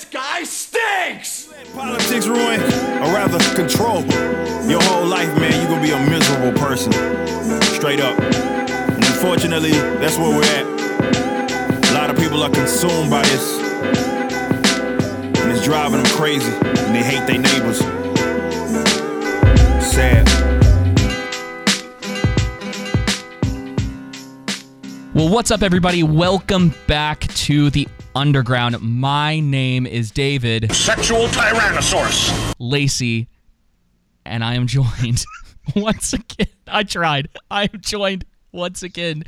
This guy stinks! Politics ruin, or rather control, your whole life, man, you're gonna be a miserable person. Straight up. And unfortunately, that's where we're at. A lot of people are consumed by this. And it's driving them crazy. And they hate their neighbors. Sad. Well, what's up, everybody? Welcome back to the Underground. My name is David Sexual Tyrannosaurus. Lacey, and I am joined once again. I tried. I am joined once again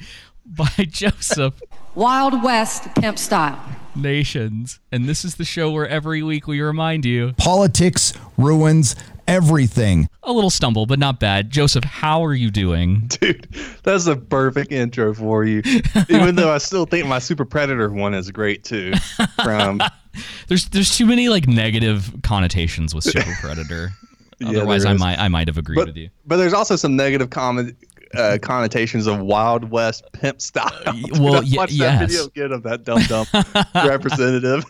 by Joseph Wild West pimp style. Nations. And this is the show where every week we remind you Politics ruins everything. a little stumble, but not bad. Joseph, how are you doing? Dude, that's a perfect intro for you. Even though I still think my Super Predator one is great too. From There's there's too many like negative connotations with Super Predator. Otherwise, there I might I might have agreed but, with you. but there's also some negative comment uh, connotations of Wild West pimp style. Dude, well, I ye- watched yes. that video again of that dumb dumb representative.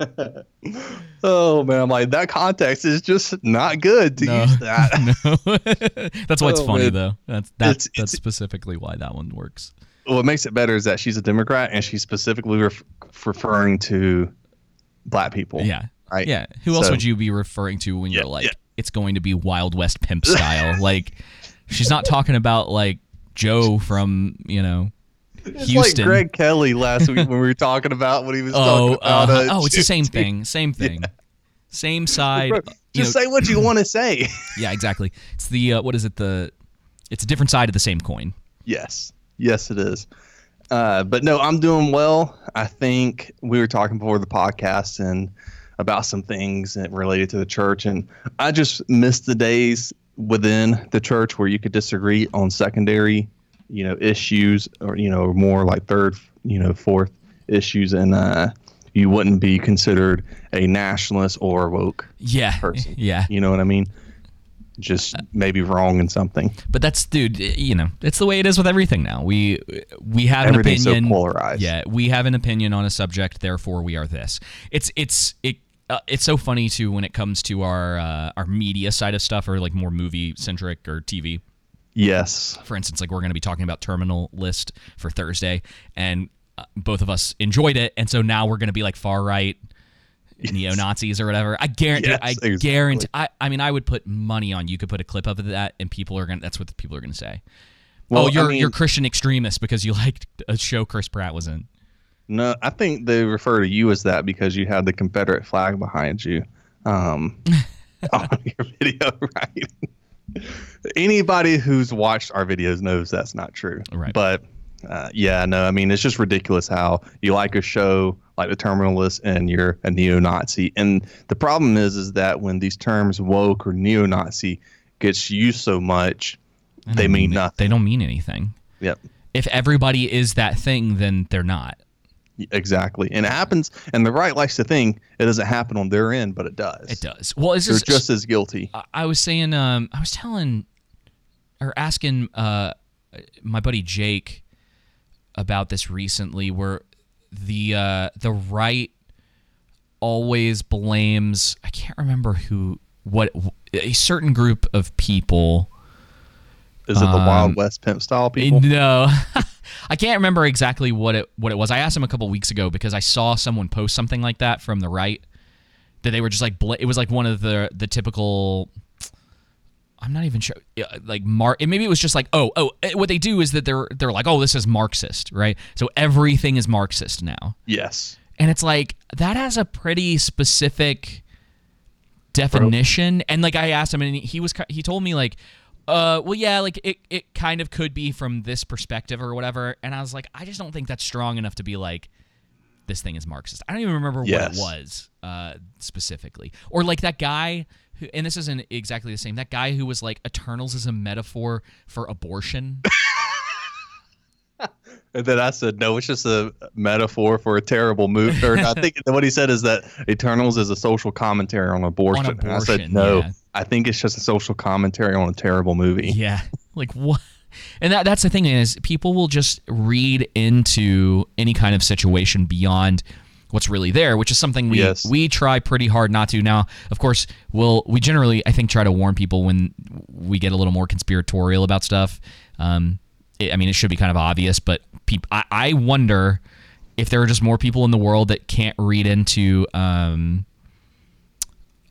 oh man, I'm like that context is just not good to No. use that. no. that's why it's Oh, funny man. though. That's that's It's- that's it's- specifically why that one works. what makes it better is that she's a Democrat and she's specifically ref- referring to black people. Yeah. Right. Yeah. Who else So- would you be referring to when Yeah, you're like yeah. it's going to be Wild West pimp style? like she's not talking about like Joe from, you know, It's Houston. like Greg Kelly last week when we were talking about what he was oh, talking about. uh, uh, oh, it's the same thing. Same thing. Same side. Bro, you just know- say what you want to say. Yeah, exactly. It's the uh, what is it? The it's a different side of the same coin. yes, yes, it is. Uh, but no, I'm doing well. I think we were talking before the podcast and about some things that related to the church, and I just missed the days within the church where you could disagree on secondary, you know, issues or you know more like third, you know, fourth issues, and uh, you wouldn't be considered a nationalist or woke. Yeah. person. Yeah. You know what I mean? Just maybe wrong in something. But that's dude, you know, it's the way it is with everything now. We we have an Everything's so opinion. polarized. Yeah, we have an opinion on a subject, therefore we are this. It's it's it uh, it's so funny too when it comes to our uh, our media side of stuff or like more movie centric or TV. Yes. For instance, like we're going to be talking about Terminal List for Thursday and uh, both of us enjoyed it and so now we're going to be like far right neo Nazis or whatever. I guarantee. Yes, I exactly. guarantee. I, I mean, I would put money on you could put a clip up of that, and people are gonna. That's what people are gonna say. Well, oh, you're mean- you're Christian extremist because you liked a show Chris Pratt was in. No, I think they refer to you as that because you have the Confederate flag behind you um, on your video, right? Anybody who's watched our videos knows that's not true. Right. But uh, yeah, no, I mean, it's just ridiculous how you like a show like The Terminal List and you're a neo-Nazi. And the problem is, is that when these terms woke or neo-Nazi gets used so much, they don't mean nothing. They don't mean anything. Yep. If everybody is that thing, then they're not. Exactly. And it happens, and the right likes to think it doesn't happen on their end, but it does. It does. Well, it's They're just, just as guilty. I- I was saying, um, I was telling or asking uh, my buddy Jake about this recently, where the uh, the right always blames. I can't remember who, what a certain group of people. Is it the um, Wild West pimp style people? No, I can't remember exactly what it what it was. I asked him a couple weeks ago because I saw someone post something like that from the right. That they were just like bla- it was like one of the the typical. I'm not even sure. Like Mar, it maybe it was just like oh oh. eh, What they do is that they're they're like oh this is Marxist right. So everything is Marxist now, Yes. and it's like that has a pretty specific definition. And like I asked him, and he was he told me like, uh, well, yeah, like it it kind of could be from this perspective or whatever. And I was like, I just don't think that's strong enough to be like, this thing is Marxist. I don't even remember what it was uh, specifically, or like that guy. Who, and this isn't exactly the same. That guy who was like, Eternals is a metaphor for abortion. And then I said, no, it's just a metaphor for a terrible movie. Or I think what he said is that Eternals is a social commentary on abortion. On and I said, no, yeah. I think it's just a social commentary on a terrible movie. Yeah. Like what? And that that's the thing is people will just read into any kind of situation beyond what's really there, which is something we Yes. we try pretty hard not to. Now, of course, we'll we generally I think try to warn people when we get a little more conspiratorial about stuff. Um, it, I mean, it should be kind of obvious, but peop, I, I wonder if there are just more people in the world that can't read into um,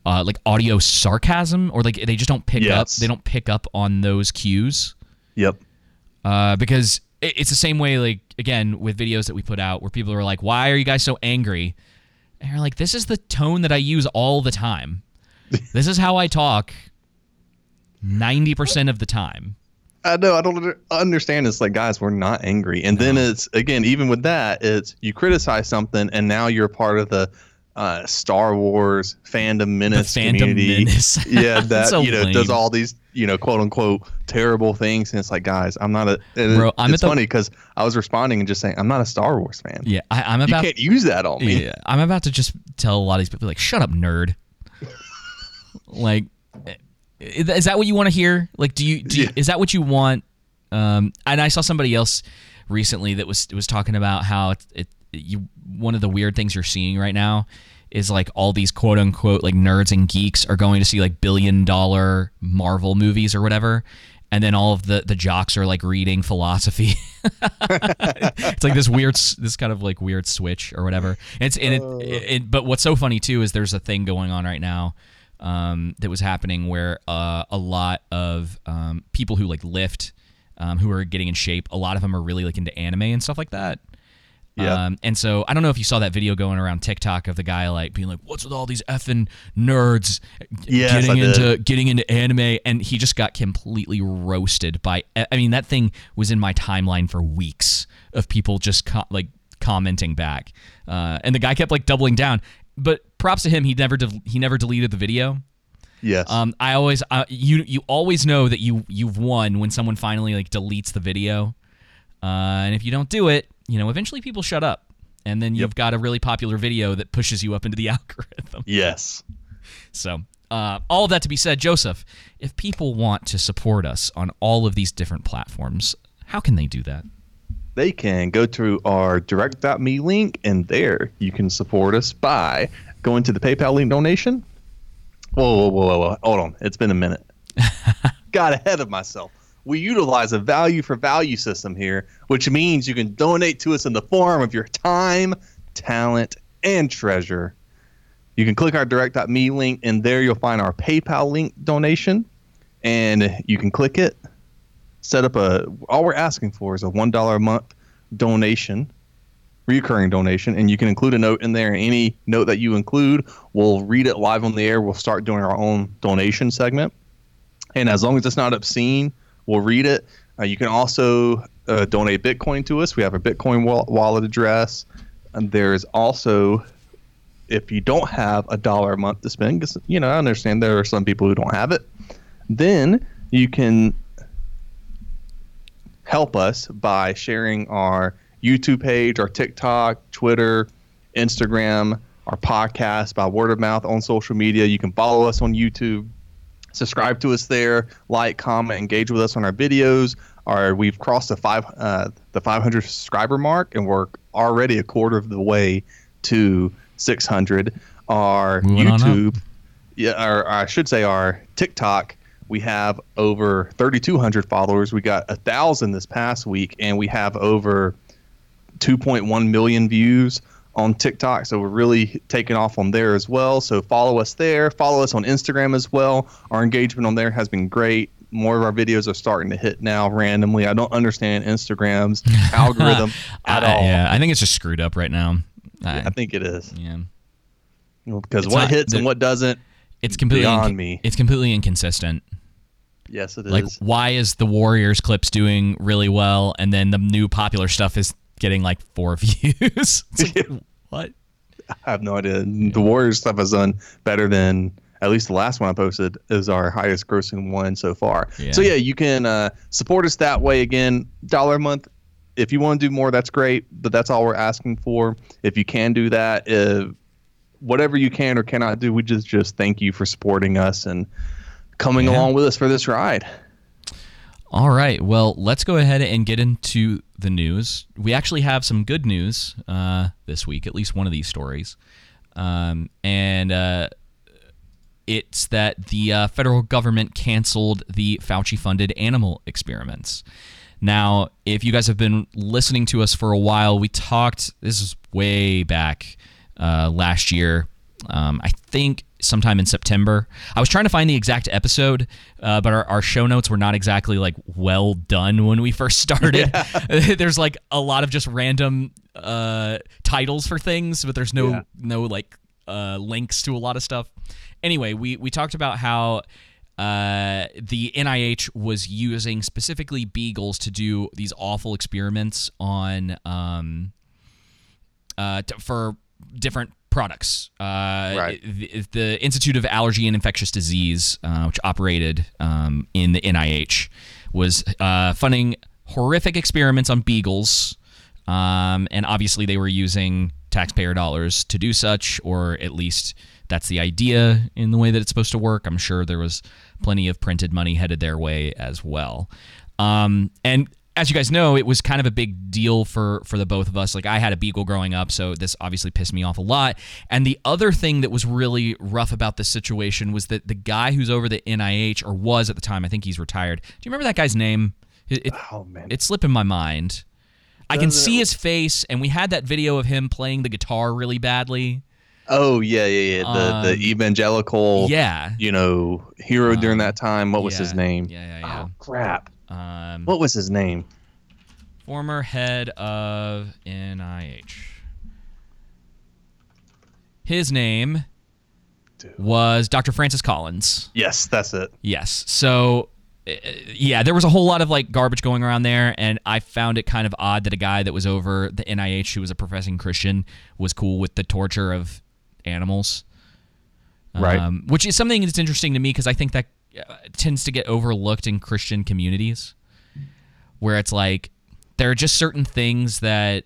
uh, like audio sarcasm or like they just don't pick up they don't pick up on those cues Yep. uh, because it, it's the same way like again with videos that we put out where people are like why are you guys so angry and you're like this is the tone that i use all the time this is how i talk 90% of the time I know. I don't understand. It's like, guys, we're not angry. And then it's again, even with that, it's you criticize something, and now you're part of the uh, Star Wars fandom menace fandom community. menace. Yeah, that So you know does all these you know quote unquote terrible things, and it's like, guys, I'm not a. Bro, I'm it's funny because I was responding and just saying, I'm not a Star Wars fan. yeah I, i'm You about can't use that on me. Yeah, I'm about to just tell a lot of these people like, "Shut up, nerd." like, is that what you want to hear? Like, do you, do you Yeah. is that what you want? Um, and I saw somebody else recently that was was talking about how it, it you one of the weird things you're seeing right now is like all these quote unquote like nerds and geeks are going to see like billion dollar Marvel movies or whatever. And then all of the, the jocks are like reading philosophy. it's like this weird, this kind of like weird switch or whatever. And it's and it, it, but what's so funny too is there's a thing going on right now um, that was happening where uh, a lot of um, people who like lift, um, who are getting in shape, a lot of them are really like into anime and stuff like that. Yeah. Um, and so I don't know if you saw that video going around TikTok of the guy like being like, "What's with all these effing nerds Yes, getting into getting into anime?" And he just got completely roasted by. I mean, that thing was in my timeline for weeks of people just co- like commenting back, uh, and the guy kept like doubling down. But props to him, he never de- he never deleted the video. Yes. Um, I always uh, you you always know that you you've won when someone finally like deletes the video, uh, and if you don't do it, you know eventually people shut up, and then you've got a really popular video that pushes you up into the algorithm. yes. So. Uh, all of that to be said, Joseph, if people want to support us on all of these different platforms, how can they do that? they can go to our direct.me link and there you can support us by going to the PayPal link donation. Whoa, whoa, whoa, whoa, whoa. Hold on. It's been a minute. Got ahead of myself. We utilize a value for value system here, which means you can donate to us in the form of your time, talent, and treasure. You can click our direct.me link, and there you'll find our PayPal link donation. And you can click it, set up a all we're asking for is a one dollar a month donation recurring donation and you can include a note in there any note that you include we'll read it live on the air we'll start doing our own donation segment and as long as it's not obscene we'll read it. Uh, you can also uh, donate bitcoin to us. We have a bitcoin wall- wallet address. And there's also if you don't have a dollar a month to spend, because, you know i understand there are some people who don't have it then you can help us by sharing our YouTube page, our TikTok, Twitter, Instagram, our podcast by word of mouth on social media. You can follow us on YouTube, subscribe to us there, like, comment, engage with us on our videos. Our we've crossed the five uh, the 500 subscriber mark, and we're already a quarter of the way to 600. Our Moving. YouTube, yeah, or I should say our TikTok we have over 3,200 followers. We got a thousand this past week, and we have over 2.1 million views on TikTok. So we're really taking off on there as well. So follow us there. Follow us on Instagram as well. Our engagement on there has been great. More of our videos are starting to hit now randomly. I don't understand Instagram's algorithm at I- all. Yeah, I think it's just screwed up right now. I, I think it is yeah. because It's what not- hits and what doesn't. It's completely Beyond inc- me. It's completely inconsistent. Yes, it is. Like, why is the Warriors clips doing really well, and then the new popular stuff is getting like four views? Like, what? I have no idea. The Warriors stuff has done better than at least the last one I posted is our highest grossing one so far. Yeah. So yeah, you can uh, support us that way. Again, dollar a month. If you want to do more, that's great. But that's all we're asking for. If you can do that, uh, whatever you can or cannot do, we just just thank you for supporting us and coming Yeah. along with us for this ride. All right. Well, let's go ahead and get into the news. We actually have some good news uh, this week, at least one of these stories. Um, and uh, it's that the uh, federal government canceled the Fauci funded animal experiments. Now, if you guys have been listening to us for a while, we talked, this is way back uh, last year. Um, I think sometime in September. I was trying to find the exact episode, uh, but our, our show notes were not exactly like well done when we first started. there's like a lot of just random uh, titles for things, but there's no Yeah. no like uh, links to a lot of stuff. Anyway, we we talked about how uh, the NIH was using specifically beagles to do these awful experiments on um, uh, t- for different products. Uh, Right. the, the Institute of Allergy and Infectious Disease, uh, which operated um, in the NIH, was uh, funding horrific experiments on beagles. Um, and obviously, they were using taxpayer dollars to do such, or at least that's the idea in the way that it's supposed to work. I'm sure there was plenty of printed money headed their way as well. Um, and as you guys know, it was kind of a big deal for for the both of us. Like I had a beagle growing up, so this obviously pissed me off a lot. And the other thing that was really rough about this situation was that the guy who's over the NIH or was at the time, I think he's retired. Do you remember that guy's name? It, it, Oh man, it's slipping my mind. I can see his face, and we had that video of him playing the guitar really badly. oh yeah, yeah, yeah. The Um, the evangelical, Yeah. you know, hero during Um, that time. What was his name? yeah, yeah, yeah. Oh crap. Um, What was his name? former head of NIH. His name was Dr. Francis Collins. Yes, that's it. Yes. So, uh, yeah, there was a whole lot of like garbage going around there, and I found it kind of odd that a guy that was over the NIH, who was a professing Christian, was cool with the torture of animals. Right. Um, which is something that's interesting to me because I think that Uh, tends to get overlooked in Christian communities, where it's like there are just certain things that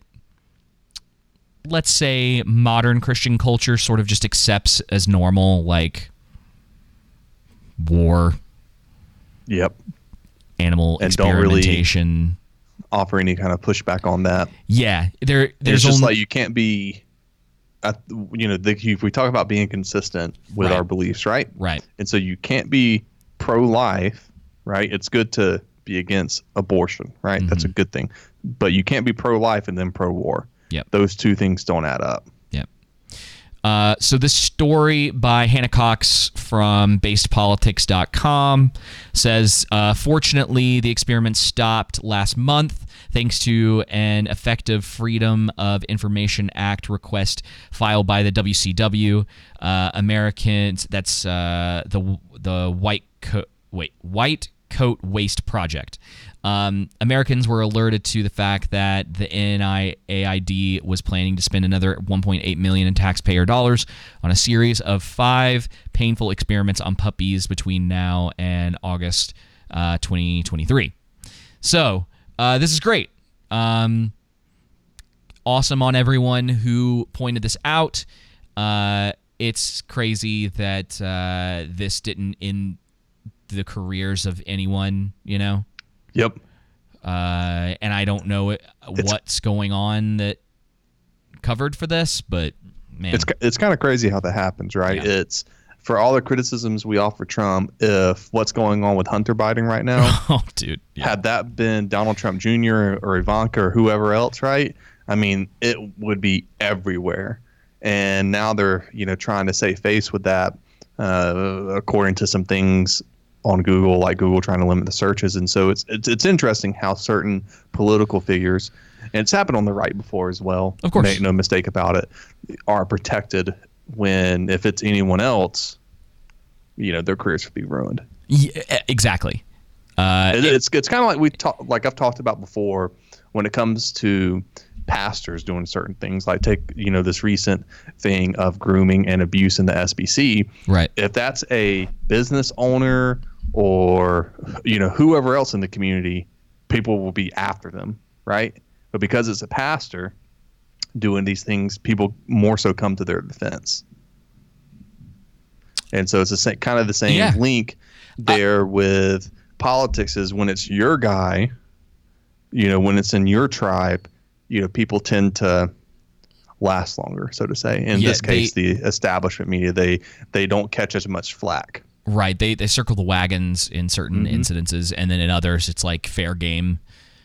let's say modern Christian culture sort of just accepts as normal, like war, Yep. animal And don't really- experimentation. Offer any kind of pushback on that. Yeah, there. There's There's it's just only, like you can't be, at, you know, the, if we talk about being consistent with Right. our beliefs, right? right. And so you can't be pro-life, right? It's good to be against abortion, right? That's a Mm-hmm. good thing. But you can't be pro-life and then pro-war. Yep. Those two things don't add up. Yep. Uh, so this story by Hannah Cox from basedpolitics.com says, uh, fortunately, the experiment stopped last month thanks to an effective Freedom of Information Act request filed by the WCW. Uh, Americans, that's uh, the the white Wait, white coat waste project. Um, Americans were alerted to the fact that the NIAID was planning to spend another 1.8 million in taxpayer dollars on a series of five painful experiments on puppies between now and August uh, 2023. So uh, this is great. Um, awesome on everyone who pointed this out. Uh, it's crazy that uh, this didn't end the careers of anyone, you know Yep. uh, and I don't know it, what's going on that covered for this, but man, It's it's kind of crazy how that happens, right? Yeah. It's for all the criticisms we offer Trump. If what's going on with Hunter Biden right now, oh, dude, yeah, had that been Donald Trump Jr. or Ivanka or whoever else, right? I mean, it would be everywhere. And now they're, you know, trying to save face with that, uh, according to some things on Google, like Google trying to limit the searches. And so it's it's, it's interesting how certain political figures, and it's happened on the right before as well. Of course. make no mistake about it, are protected when if it's anyone else, you know, their careers could be ruined. Yeah, exactly. Uh, It- it's it's kind of like we talk like I've talked about before when it comes to pastors doing certain things like take you know this recent thing of grooming and abuse in the SBC right. if that's a business owner or you know whoever else in the community people will be after them right but because it's a pastor doing these things people more so come to their defense and so it's the same, kind of the same Yeah. link there with politics is when it's your guy, you know, when it's in your tribe, you know, people tend to last longer, so to say. In this case, they- the establishment media, they they don't catch as much flack. Right. They they circle the wagons in certain Mm-hmm. incidences, and then in others, it's like fair game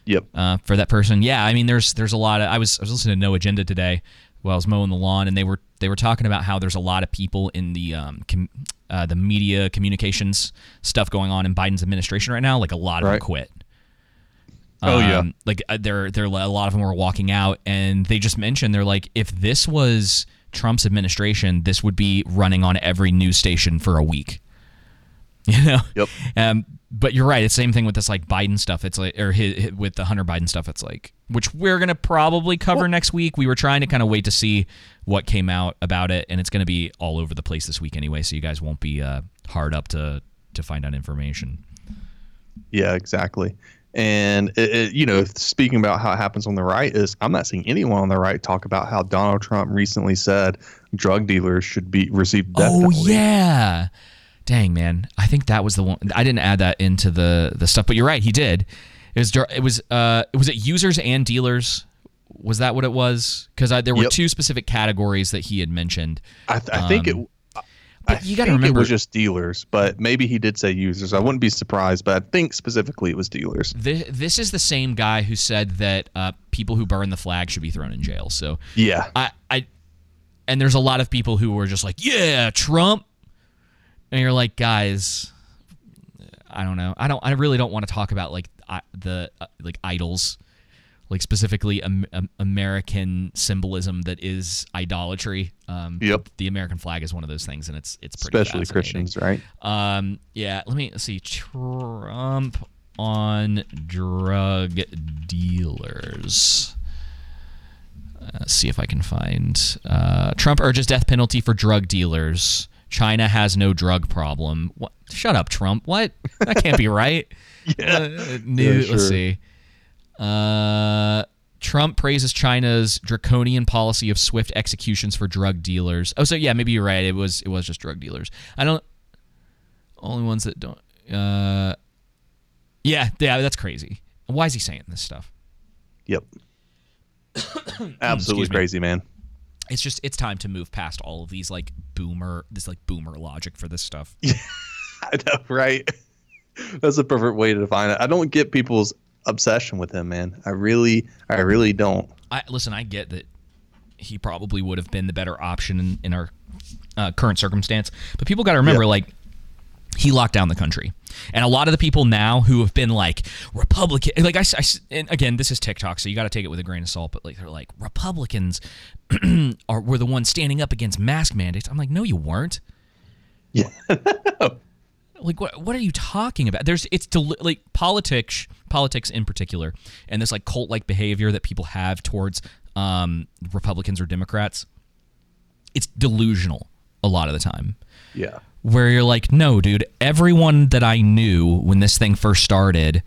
Yep. uh, for that person. Yeah. I mean, there's there's a lot of. I was I was listening to No Agenda today while I was mowing the lawn, and they were they were talking about how there's a lot of people in the um com, uh, the media communications stuff going on in Biden's administration right now. Like a lot of them quit. Oh, yeah. Um, like uh, they're they're a lot of them were walking out, and they just mentioned they're like, if this was Trump's administration, this would be running on every news station for a week. You know. Yep. Um, but you're right. It's the same thing with this like Biden stuff. It's like, or hi hi- with the Hunter Biden stuff. It's like, which we're gonna probably cover next week. We were trying to kind of wait to see what came out about it, and it's gonna be all over the place this week anyway. So you guys won't be uh, hard up to to find out information. Yeah, exactly. And it, it, you know, speaking about how it happens on the right is I'm not seeing anyone on the right talk about how Donald Trump recently said drug dealers should be receive death Oh penalty. yeah. Dang man, I think that was the one. I didn't add that into the the stuff, but you're right. He did. It was it was uh was it users and dealers? Was that what it was? Because there were Yep. two specific categories that he had mentioned. I, th- I think it. Um, I but you gotta remember- it was just dealers, but maybe he did say users. I wouldn't be surprised, but I think specifically it was dealers. This, this is the same guy who said that uh, people who burn the flag should be thrown in jail. So Yeah, I, I, and there's a lot of people who were just like, yeah, Trump, and you're like, guys, I don't know. I don't. I really don't want to talk about like I, the uh, like idols, like specifically um, um, American symbolism that is idolatry. Um, Yep. The American flag is one of those things, and it's it's pretty especially. Christians, right? Um, yeah, let me let's see. Trump on drug dealers. Uh, see if I can find. Uh, Trump urges death penalty for drug dealers. China has no drug problem. What? Shut up, Trump. What? That can't be right. Uh, new, Yeah, Let's see. Uh, Trump praises China's draconian policy of swift executions for drug dealers. Oh, so yeah, maybe you're right. It was it was just drug dealers. I don't. Only ones that don't. Uh, yeah, yeah, that's crazy. Why is he saying this stuff? Yep. Absolutely crazy, man. It's just it's time to move past all of these like boomer this like boomer logic for this stuff. I know, right? That's a perfect way to define it. I don't get people's obsession with him, man. I really, I really don't. I listen. I get that he probably would have been the better option in, in our uh, current circumstance, but people got to remember, Yeah. like, he locked down the country, and a lot of the people now who have been like Republican, like I, and again, this is TikTok, so you got to take it with a grain of salt. But like, they're like Republicans are were the ones standing up against mask mandates. I'm like, no, you weren't. Yeah. like what what are you talking about there's it's del- like politics politics in particular and this like cult like behavior that people have towards um republicans or democrats it's delusional a lot of the time Yeah. where you're like no dude everyone that i knew when this thing first started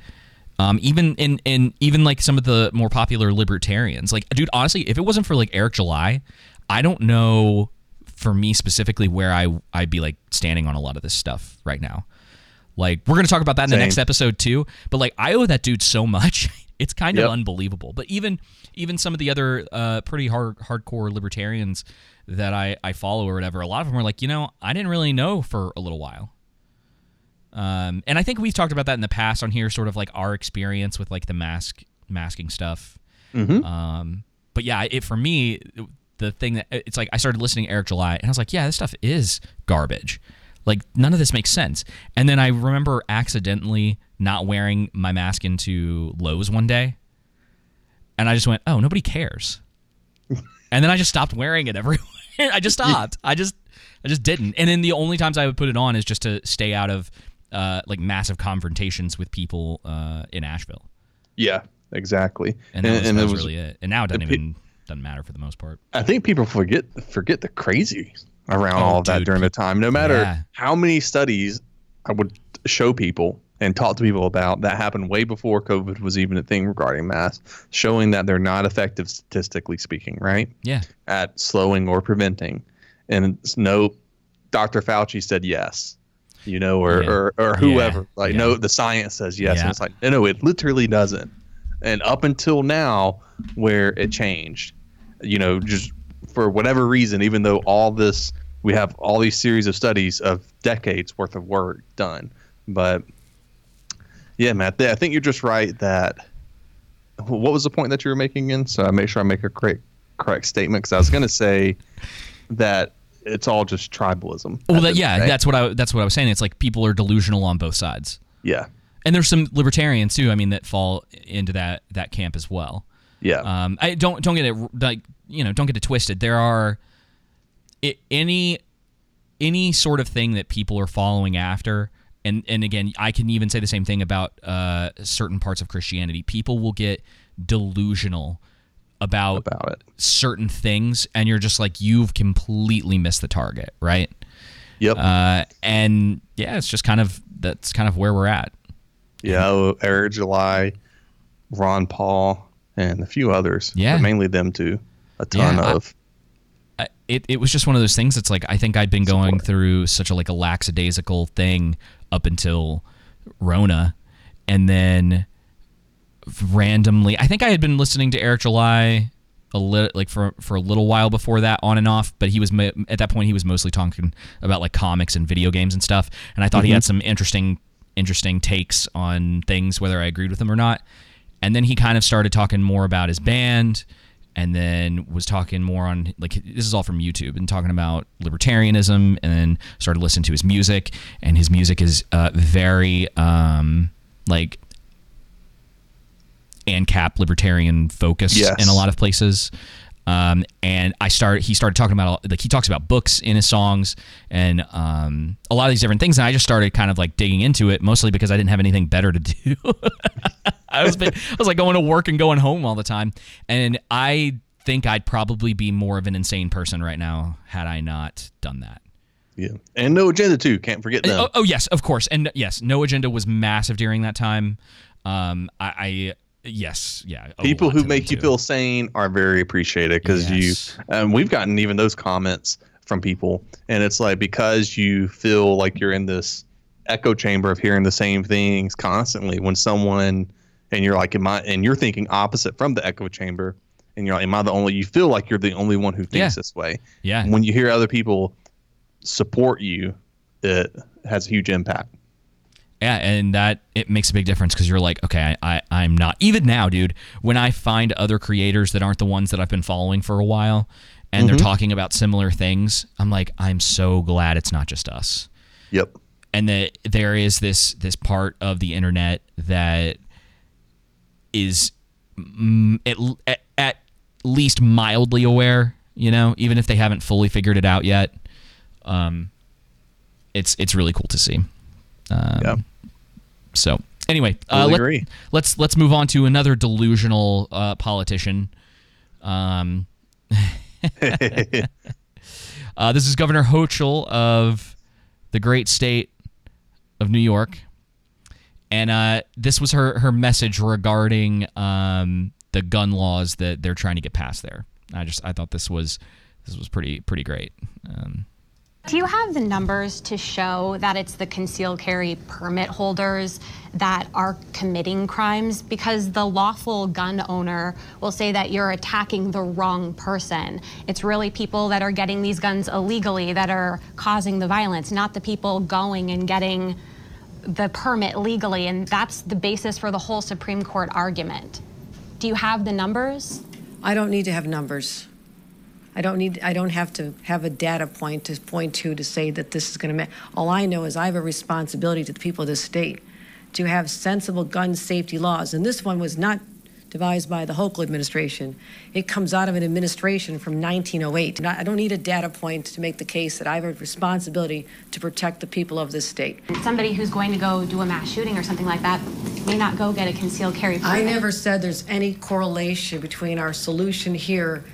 um, even in, in even like some of the more popular libertarians like dude honestly if it wasn't for like eric july i don't know for me specifically where i i'd be like standing on a lot of this stuff right now. Like we're gonna talk about that in the next episode too but like i owe that dude so much it's kind Yep. of unbelievable but even even some of the other uh, pretty hard hardcore libertarians that I, I follow or whatever a lot of them are like you know i didn't really know for a little while um, and I think we've talked about that in the past on here, sort of like our experience with like the mask masking stuff. Um, but yeah, it for me, the thing that it's like I started listening to Eric July, and I was like, yeah, this stuff is garbage. Like none of this makes sense. And then I remember accidentally not wearing my mask into Lowe's one day, and I just went, oh, nobody cares. and then I just stopped wearing it everywhere. I just stopped. I just I just didn't. And then the only times I would put it on is just to stay out of uh, like massive confrontations with people uh, in Asheville. Yeah. Exactly. And that was, that it was was- really it. And now it doesn't pe- even doesn't matter for the most part. I think people forget forget the crazy around Oh, all of that during the time. No matter Yeah. how many studies I would show people and talk to people about that happened way before COVID was even a thing regarding masks, showing that they're not effective statistically speaking, right? Yeah. At slowing or preventing. And it's no, Dr. Fauci said yes. you know, or Yeah. or, or whoever. Yeah. Like no, the science says yes, and it's like no, no, it literally doesn't. And up until now, where it changed, you know, just for whatever reason, even though all this we have all these series of studies of decades worth of work done, but yeah, Matt, I think you're just right that. What was the point that you were making in? So I make sure I make a correct correct statement because I was going to say that it's all just tribalism. Well, that, yeah, that's what I that's what I was saying. It's like people are delusional on both sides, yeah, and there's some libertarians too. I mean, that fall into that that camp as well. yeah, Um, I don't don't get it like you know don't get it twisted. There are i any any sort of thing that people are following after, and and again, I can even say the same thing about uh, certain parts of Christianity. People will get delusional about, about it. certain things, and you're just like you've completely missed the target, right? Yep. Uh, and yeah, it's just kind of that's kind of where we're at. yeah, Eric July, Ron Paul, and a few others. Yeah. mainly them two. A ton Yeah, of. It, it was just one of those things. It's like I think I'd been going through such a like a lackadaisical thing up until Rona, and then randomly, I think I had been listening to Eric July a little like for for a little while before that, on and off. But he was at that point he was mostly talking about like comics and video games and stuff. And I thought he had mm-hmm. some interesting interesting takes on things, whether I agreed with them or not. And then he kind of started talking more about his band and then was talking more on like this is all from YouTube and talking about libertarianism and then started listening to his music and his music is uh, very um, like ANCAP libertarian focused Yes. in a lot of places. Um, and I started. He started talking about like he talks about books in his songs and um, a lot of these different things. And I just started kind of like digging into it, mostly because I didn't have anything better to do. I was been, I was like going to work and going home all the time, and I think I'd probably be more of an insane person right now had I not done that. Yeah, and no agenda too. Can't forget them. Oh, oh yes, of course, and yes, no agenda was massive during that time. Um, I, I yes, yeah. People who make you too. feel sane are very appreciated because Yes. you. Um, we've gotten even those comments from people, and it's like because you feel like you're in this echo chamber of hearing the same things constantly. When someone and you're like, am I? And you're thinking opposite from the echo chamber, and you're like, am I the only? You feel like you're the only one who thinks Yeah. this way. Yeah. When you hear other people support you, it has a huge impact. Yeah, and that it makes a big difference because you're like, okay, I, I I'm not even now, dude. When I find other creators that aren't the ones that I've been following for a while, and they're mm-hmm. talking about similar things, I'm like, I'm so glad it's not just us. Yep. and that there is this this part of the internet that is at, at, least mildly aware you know even if they haven't fully figured it out yet um it's it's really cool to see um, Yeah. so anyway uh, let, agree. let's let's move on to another delusional uh, politician um uh, this is Governor Hochul of the great state of New York, and uh, this was her her message regarding um, the gun laws that they're trying to get passed there. I just I thought this was this was pretty pretty great. Um, Do you have the numbers to show that it's the concealed carry permit holders that are committing crimes? Because the lawful gun owner will say that you're attacking the wrong person. It's really people that are getting these guns illegally that are causing the violence, not the people going and getting the permit legally. And that's the basis for the whole Supreme Court argument. Do you have the numbers? I don't need to have numbers. I don't need, I don't have to have a data point to point to to say that this is going to, all I know is I have a responsibility to the people of this state to have sensible gun safety laws. And this one was not devised by the Hochul administration. It comes out of an administration from 1908. And I I don't need a data point to make the case that I have a responsibility to protect the people of this state. Somebody who's going to go do a mass shooting or something like that may not go get a concealed carry permit. I never said there's any correlation between our solution here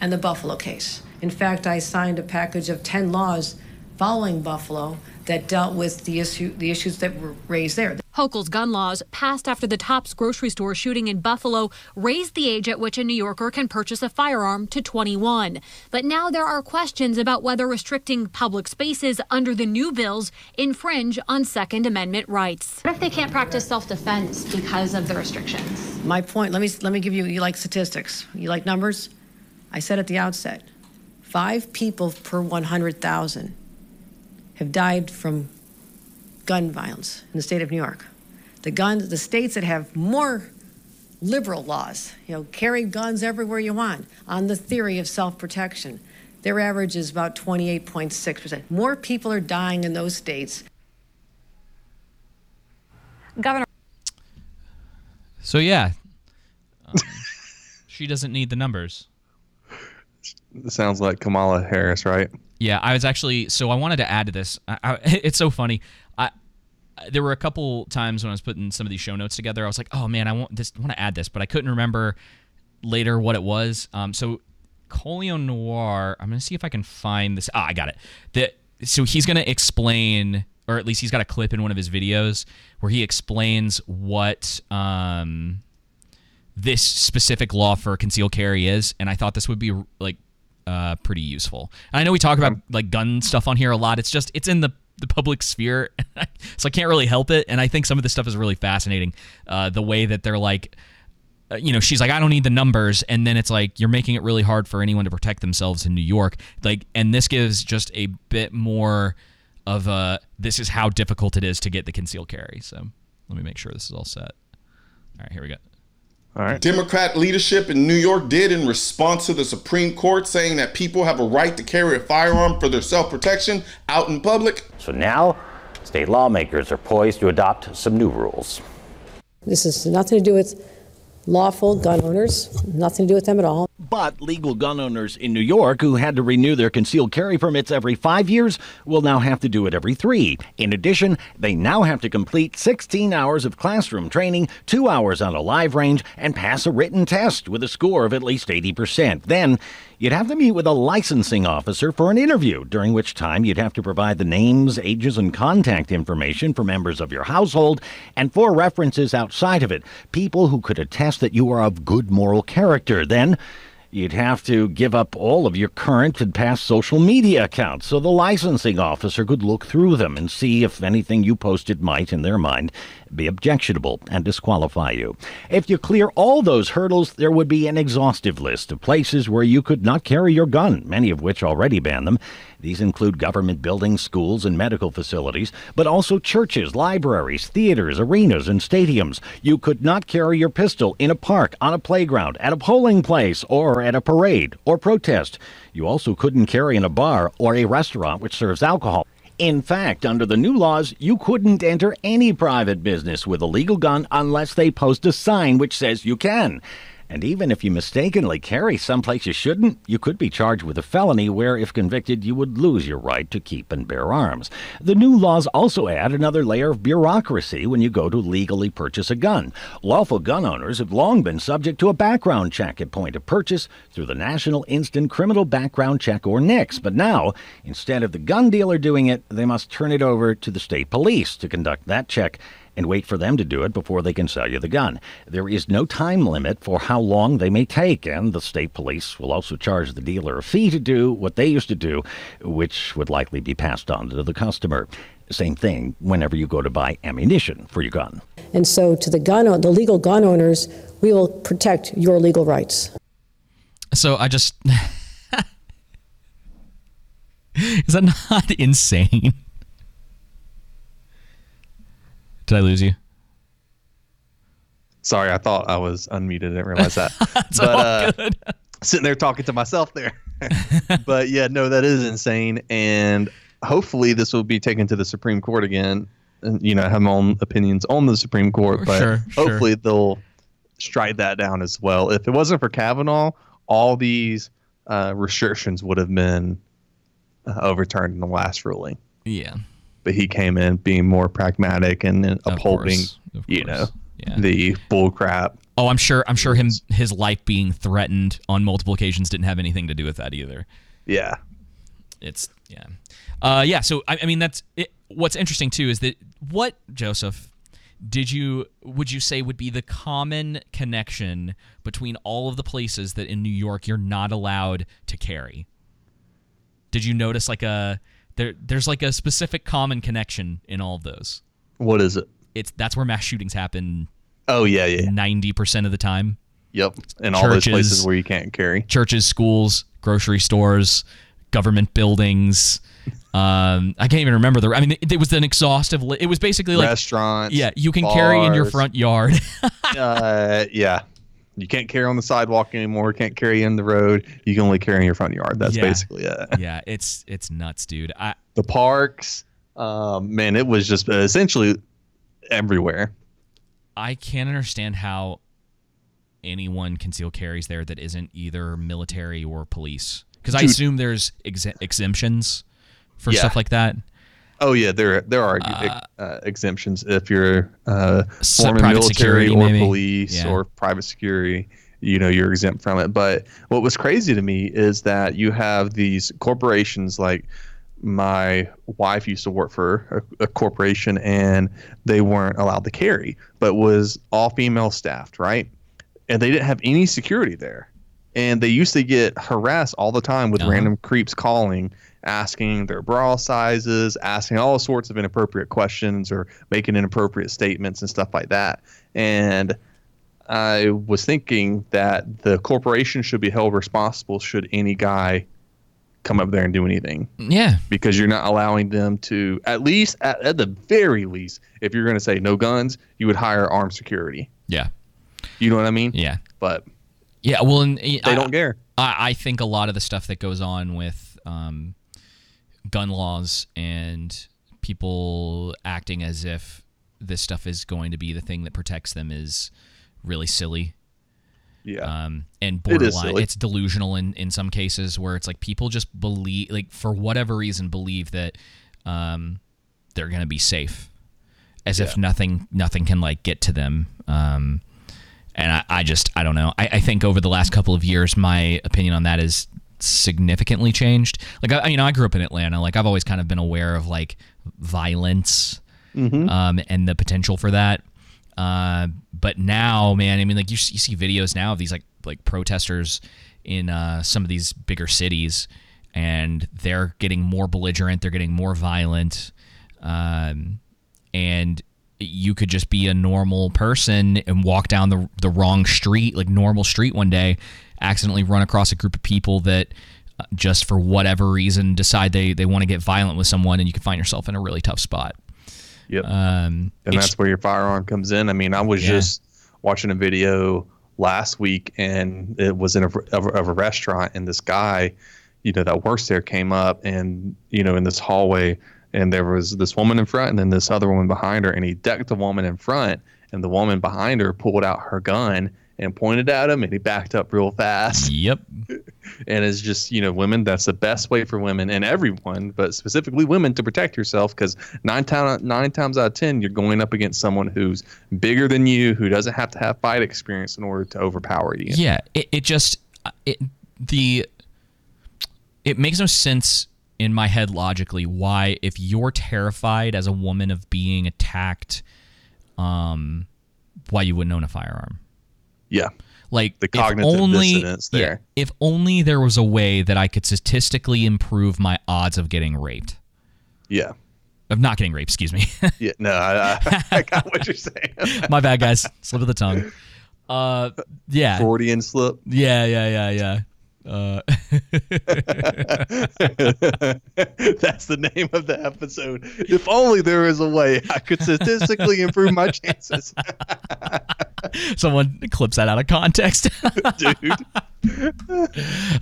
and the Buffalo case. In fact, I signed a package of 10 laws following Buffalo that dealt with the issue, the issues that were raised there. Hochul's gun laws, passed after the Tops grocery store shooting in Buffalo, raised the age at which a New Yorker can purchase a firearm to 21. But now there are questions about whether restricting public spaces under the new bills infringe on Second Amendment rights. What if they can't practice self-defense because of the restrictions? My point, let me, let me give you, you like statistics, you like numbers? I said at the outset, five people per 100,000 have died from gun violence in the state of New York. The guns, the states that have more liberal laws, you know, carry guns everywhere you want on the theory of self-protection. Their average is about 28.6%. More people are dying in those states. Governor So yeah, um, she doesn't need the numbers. It sounds like Kamala Harris, right? Yeah, I was actually so I wanted to add to this. I, I, it's so funny. I there were a couple times when I was putting some of these show notes together. I was like, oh man, I want this, want to add this, but I couldn't remember later what it was. Um, so Colion Noir. I'm gonna see if I can find this. Ah, I got it. The so he's gonna explain, or at least he's got a clip in one of his videos where he explains what um this specific law for concealed carry is, and I thought this would be like uh, pretty useful. And I know we talk about like gun stuff on here a lot. It's just it's in the the public sphere, so I can't really help it. And I think some of this stuff is really fascinating. Uh, the way that they're like, uh, you know, she's like, I don't need the numbers, and then it's like you're making it really hard for anyone to protect themselves in New York. Like, and this gives just a bit more of a this is how difficult it is to get the concealed carry. So let me make sure this is all set. All right, here we go. All right. Democrat leadership in New York did in response to the Supreme Court saying that people have a right to carry a firearm for their self protection out in public. So now, state lawmakers are poised to adopt some new rules. This has nothing to do with lawful gun owners, nothing to do with them at all. But legal gun owners in New York who had to renew their concealed carry permits every five years will now have to do it every three. In addition, they now have to complete 16 hours of classroom training, two hours on a live range, and pass a written test with a score of at least 80%. Then, you'd have to meet with a licensing officer for an interview, during which time you'd have to provide the names, ages, and contact information for members of your household and four references outside of it, people who could attest that you are of good moral character. Then, You'd have to give up all of your current and past social media accounts so the licensing officer could look through them and see if anything you posted might, in their mind, be objectionable and disqualify you. If you clear all those hurdles, there would be an exhaustive list of places where you could not carry your gun, many of which already ban them. These include government buildings, schools, and medical facilities, but also churches, libraries, theaters, arenas, and stadiums. You could not carry your pistol in a park, on a playground, at a polling place, or at a parade or protest. You also couldn't carry in a bar or a restaurant which serves alcohol. In fact, under the new laws, you couldn't enter any private business with a legal gun unless they post a sign which says you can. And even if you mistakenly carry someplace you shouldn't, you could be charged with a felony where, if convicted, you would lose your right to keep and bear arms. The new laws also add another layer of bureaucracy when you go to legally purchase a gun. Lawful gun owners have long been subject to a background check at point of purchase through the National Instant Criminal Background Check, or NICS. But now, instead of the gun dealer doing it, they must turn it over to the state police to conduct that check and wait for them to do it before they can sell you the gun. There is no time limit for how long they may take, and the state police will also charge the dealer a fee to do what they used to do, which would likely be passed on to the customer. Same thing whenever you go to buy ammunition for your gun. And so, to the gun, the legal gun owners, we will protect your legal rights. So I just is that not insane? Did I lose you? Sorry, I thought I was unmuted. I didn't realize that. All uh, sitting there talking to myself there. but yeah, no, that is insane. And hopefully, this will be taken to the Supreme Court again. And you know, I have my own opinions on the Supreme Court, but Sure, sure. hopefully they'll strike that down as well. If it wasn't for Kavanaugh, all these uh, restrictions would have been uh, overturned in the last ruling. Yeah. But he came in being more pragmatic and then upholding, course, you know. Yeah. the bull crap. Oh, I'm sure. I'm sure him his life being threatened on multiple occasions didn't have anything to do with that either. Yeah. It's yeah, uh, yeah. So I, I mean, that's it. what's interesting too is that what Joseph did you would you say would be the common connection between all of the places that in New York you're not allowed to carry? Did you notice like a there there's like a specific common connection in all of those? What is it? It's that's where mass shootings happen Oh yeah, yeah. ninety percent of the time. Yep. And all those places where you can't carry. Churches, schools, grocery stores, government buildings. Um, I can't even remember the. I mean, it, it was an exhaustive. Li- it was basically like Restaurants. Yeah, you can carry in your front yard. uh, yeah. You can't carry on the sidewalk anymore. Can't carry in the road. You can only carry in your front yard. That's Yeah. basically it. yeah, it's it's nuts, dude. I The parks, um, man, it was just essentially everywhere. I can't understand how anyone conceal carries there that isn't either military or police. Because I assume there's ex- exemptions for Yeah. stuff like that. Oh yeah, there there are uh, exemptions if you're uh, former military or maybe? police Yeah. or private security. You know, you're exempt from it. But what was crazy to me is that you have these corporations like my wife used to work for a, a corporation and they weren't allowed to carry, but was all female staffed, right? And they didn't have any security there. And they used to get harassed all the time with Uh-huh. random creeps calling, asking their bra sizes, asking all sorts of inappropriate questions or making inappropriate statements and stuff like that. And I was thinking that the corporation should be held responsible should any guy come up there and do anything. Yeah, because you're not allowing them to at least at, at the very least if you're going to say no guns you would hire armed security. Yeah, you know what i mean? Yeah, but yeah. Well, and, they they don't care. I, I think a lot of the stuff that goes on with um, gun laws and people acting as if this stuff is going to be the thing that protects them is really silly. yeah Um, and borderline, silly. it's delusional in, in some cases where it's like people just believe, like for whatever reason, believe that um, they're going to be safe, as if nothing nothing can like get to them. Um, and I, I just I don't know. I, I think over the last couple of years, my opinion on that is significantly changed. Like I, you know, I grew up in Atlanta. Like I've always kind of been aware of like violence um, and the potential for that. Uh, but now, man, I mean, like you, you see videos now of these like like protesters in uh, some of these bigger cities, and they're getting more belligerent. They're getting more violent, um, and you could just be a normal person and walk down the the wrong street, like normal street one day, accidentally run across a group of people that uh, just for whatever reason decide they they want to get violent with someone, and you can find yourself in a really tough spot. yep Um, and that's where your firearm comes in i mean i was Yeah. just watching a video last week and it was in a, of, a- of a restaurant and this guy you know that works there came up and you know in this hallway and there was this woman in front and then this other woman behind her and he decked the woman in front and the woman behind her pulled out her gun and pointed at him and he backed up real fast Yep. and it's just you know women that's the best way for women and everyone but specifically women to protect yourself because nine, time, nine times out of ten you're going up against someone who's bigger than you who doesn't have to have fight experience in order to overpower you Yeah, it, it just it the it makes no sense in my head logically why if you're terrified as a woman of being attacked um why you wouldn't own a firearm. Yeah Like The if cognitive only, dissonance yeah, there. if only there was a way that I could statistically improve my odds of getting raped. yeah Of not getting raped, excuse me. yeah no I, I, I got what you're saying my bad guys. Slip of the tongue. Uh yeah. Freudian slip Yeah, yeah, yeah, yeah. Uh, that's the name of the episode. If only there was a way i could statistically improve my chances. Someone clips that out of context. dude.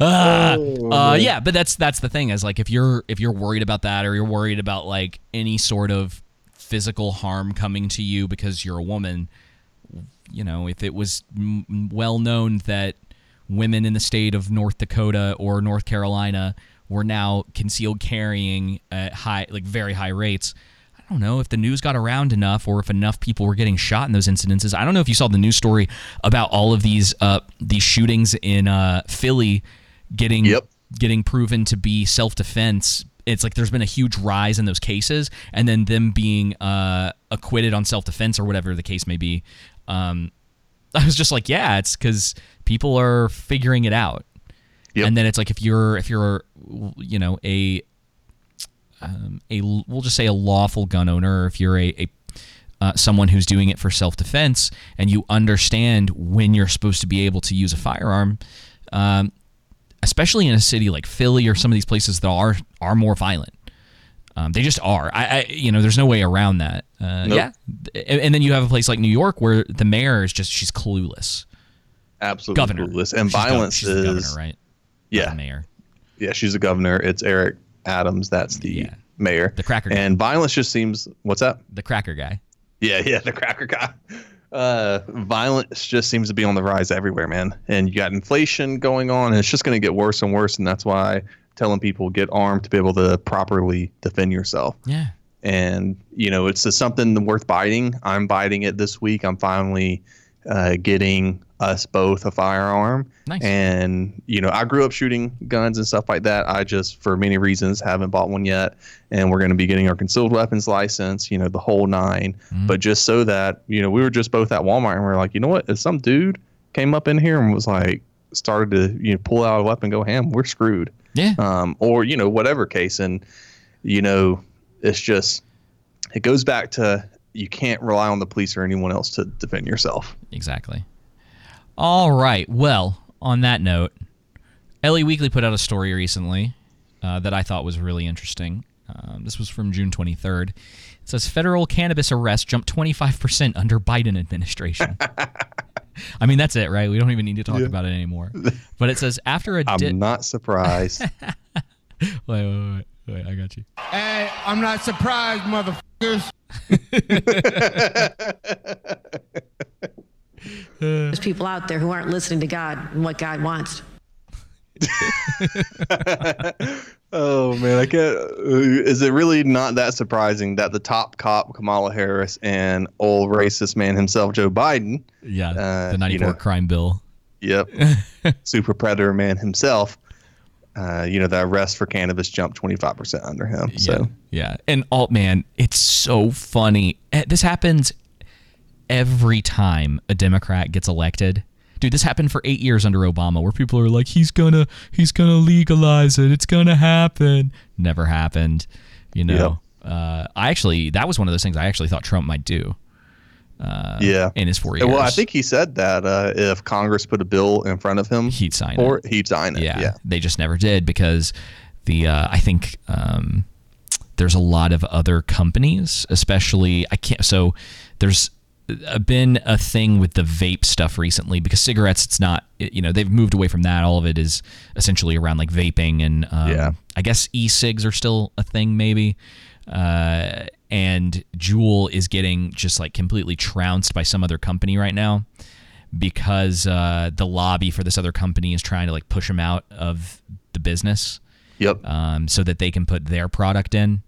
Uh, Oh, uh, yeah, but that's that's the thing is like if you're if you're worried about that or you're worried about like any sort of physical harm coming to you because you're a woman, you know, if it was m- m- well known that women in the state of North Dakota or North Carolina were now concealed carrying at high like very high rates. I don't know if the news got around enough or if enough people were getting shot in those incidences. I don't know if you saw the news story about all of these uh, these shootings in uh, Philly getting yep. getting proven to be self defense. It's like there's been a huge rise in those cases, and then them being uh, acquitted on self defense or whatever the case may be. Um, I was just like, yeah, it's because people are figuring it out. And then it's like if you're if you're you know a um, a we'll just say a lawful gun owner, or if you're a, a uh, someone who's doing it for self defense and you understand when you're supposed to be able to use a firearm, um, especially in a city like Philly or some of these places that are are more violent. Um, they just are. I, I, you know, there's no way around that. Uh, Nope. Yeah, and, and then you have a place like New York where the mayor is just she's clueless. Absolutely Governor. clueless. And She's violence she's is governor, right? Yeah, the mayor. Yeah, she's the governor. It's Eric Adams. That's the mayor. The cracker guy. And violence just seems. What's that? The cracker guy. Yeah, yeah, the cracker guy. Uh, violence just seems to be on the rise everywhere, man. And you got inflation going on, and it's just going to get worse and worse. And that's why telling people get armed to be able to properly defend yourself. Yeah. And you know, it's something worth biting. I'm biting it this week. I'm finally uh, getting us both a firearm. Nice. And you know, I grew up shooting guns and stuff like that. I just, for many reasons, haven't bought one yet. And we're going to be getting our concealed weapons license. You know, the whole 9 But just so that you know, we were just both at Walmart and we are like, you know what? If some dude came up in here and was like, started to you know pull out a weapon, go ham, we're screwed. Yeah. Um, or you know, whatever case, and you know, it's just it goes back to you can't rely on the police or anyone else to defend yourself. Exactly. All right. Well, on that note, LA Weekly put out a story recently uh, that I thought was really interesting. Um, this was from June 23rd. It says federal cannabis arrests jumped 25% under Biden administration. I mean, that's it, right? We don't even need to talk Yeah. about it anymore. But it says after a I'm di- not surprised. wait, wait, wait, wait, I got you. Hey, I'm not surprised, motherfuckers. There's people out there who aren't listening to God and what God wants. oh man, I can't. uh, Is it really not that surprising that the top cop Kamala Harris and old racist man himself Joe Biden, Yeah, uh, the 94 you know, crime bill. Yep, super predator man himself. Uh, you know, the arrest for cannabis jumped 25% under him. So Yeah. And alt man, it's so funny. Eh, This happens every time a Democrat gets elected. Dude, this happened for eight years under Obama, where people are like, "He's gonna, he's gonna legalize it. It's gonna happen." Never happened. You know. Uh, I actually, that was one of those things I actually thought Trump might do. Uh, yeah, in his four years. Well, I think he said that uh, if Congress put a bill in front of him, he'd sign it. or it. he'd sign it. Yeah, Yeah. they just never did because the uh, I think um, there's a lot of other companies, especially I can't. So there's been a thing with the vape stuff recently because cigarettes, it's not. You know, they've moved away from that. All of it is essentially around like vaping and um, Yeah. I guess e-cigs are still a thing, maybe. Uh, and Juul is getting just like completely trounced by some other company right now because uh, the lobby for this other company is trying to like push them out of the business. Yep. Um, so that they can put their product in,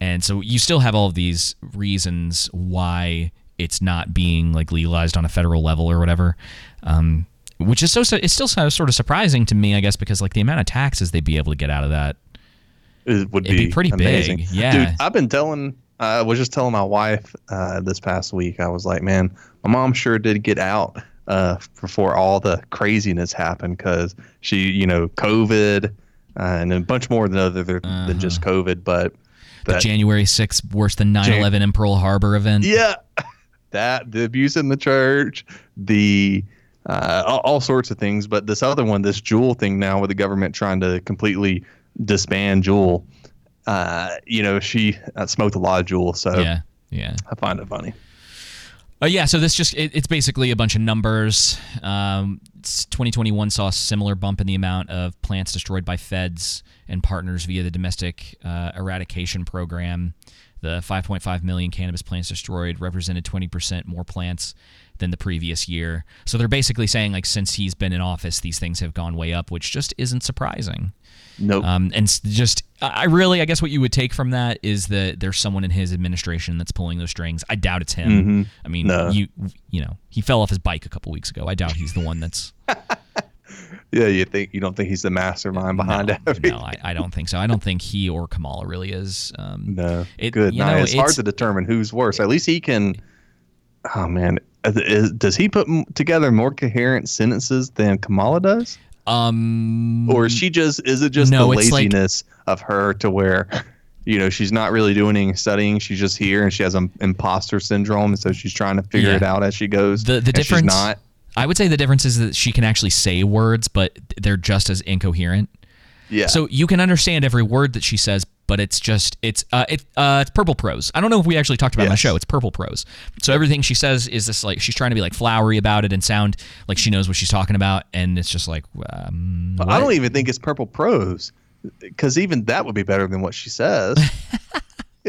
and so you still have all of these reasons why it's not being like legalized on a federal level or whatever. Um, which is so it's still sort of surprising to me, I guess, because like the amount of taxes they'd be able to get out of that. It would It'd be be, pretty amazing. big, yeah. Dude, I've been telling, I was just telling my wife uh, this past week, I was like, man, my mom sure did get out uh, before all the craziness happened because she, you know, COVID uh, and a bunch more than other than just COVID, but The January 6th worse than 9/11 in Pearl Harbor event. yeah, that the abuse in the church, the uh, all, all sorts of things. But this other one, this Juul thing now, with the government trying to completely disband Juul, uh, you know, she uh, smoked a lot of Juul, so Yeah, yeah. I find it funny. Uh, yeah, so this just it, it's basically a bunch of numbers. Um, 2021 saw a similar bump in the amount of plants destroyed by feds and partners via the domestic uh, eradication program. The 5.5 million cannabis plants destroyed represented 20% more plants than the previous year. So they're basically saying like since he's been in office, these things have gone way up, which just isn't surprising. Nope. Um, and just, I really, I guess what you would take from that is that there's someone in his administration that's pulling those strings. I doubt it's him. Mhm. I mean, No. you, you know, he fell off his bike a couple weeks ago. I doubt he's the one that's. Yeah, you think you don't think he's the mastermind behind no, everything? No, I, I don't think so. I don't think he or Kamala really is. Um, no, it, good you night. know, it's, hard to determine who's worse. At least he can. Oh man, is, does he put together more coherent sentences than Kamala does? Um, or is she just? Is it just no, the it's like- laziness of her to where? You know, she's not really doing any studying. She's just here, and she has an imposter syndrome, and so she's trying to figure Yeah. it out as she goes. The the difference. not. I would say the difference is that she can actually say words, but they're just as incoherent. Yeah. So you can understand every word that she says, but it's just it's uh it uh it's purple prose. I don't know if we actually talked about it on the show. It's purple prose. So everything she says is this like she's trying to be like flowery about it and sound like she knows what she's talking about, and it's just like um, I don't even think it's purple prose, because even that would be better than what she says.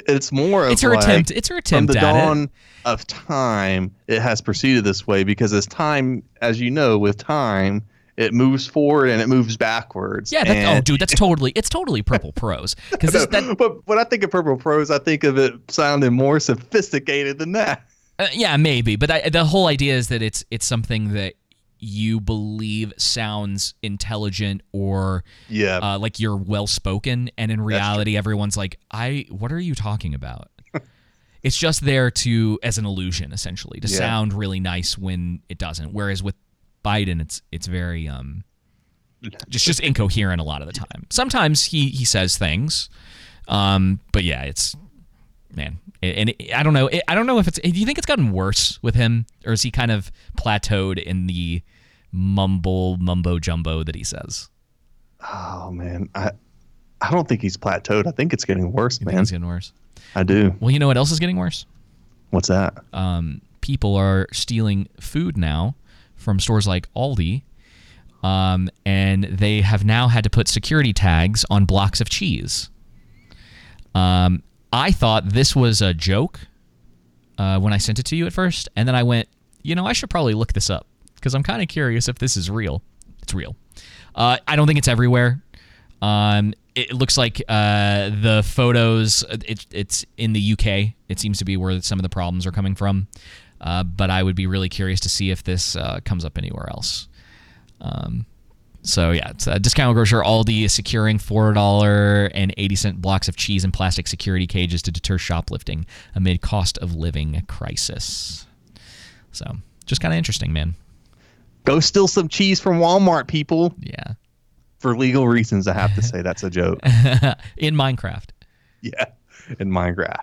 it's more of It's her like, attempt- it's her from attempt the at it. dawn of time. It has proceeded this way because as time, as you know, with time, it moves forward and it moves backwards. Yeah, that's, oh, dude, that's totally it's totally purple prose because that but when I think of purple prose, I think of it sounding more sophisticated than that. Uh, yeah, maybe, but I, the whole idea is that it's it's something that you believe sounds intelligent or Yeah. uh, like you're well spoken, and in reality, everyone's like, "I, what are you talking about?" it's just there to as an illusion, essentially, to Yeah. sound really nice when it doesn't. Whereas with Biden, it's it's very um, just just incoherent a lot of the time. Sometimes he he says things, um, but yeah, it's man, and it, I don't know. I don't know if it's. Do you think it's gotten worse with him, or is he kind of plateaued in the mumble mumbo jumbo that he says? Oh man, I I don't think he's plateaued. I think it's getting worse, You man. think it's getting worse? I do. Well, you know what else is getting worse? What's that? Um, people are stealing food now from stores like Aldi, um, and they have now had to put security tags on blocks of cheese. Um, I thought this was a joke uh, when I sent it to you at first, and then I went, you know, I should probably look this up because I'm kind of curious if this is real. It's real. Uh, I don't think it's everywhere. Um, it looks like uh, the photos. It, it's in the UK. It seems to be where some of the problems are coming from. Uh, but I would be really curious to see if this uh, comes up anywhere else. Um, so yeah, it's a discount grocer Aldi is securing four dollar and eighty cent blocks of cheese in plastic security cages to deter shoplifting amid cost of living crisis. So just kind of interesting, man. Go steal some cheese from Walmart, people. Yeah. For legal reasons, I have to say that's a joke. in Minecraft. yeah, in Minecraft.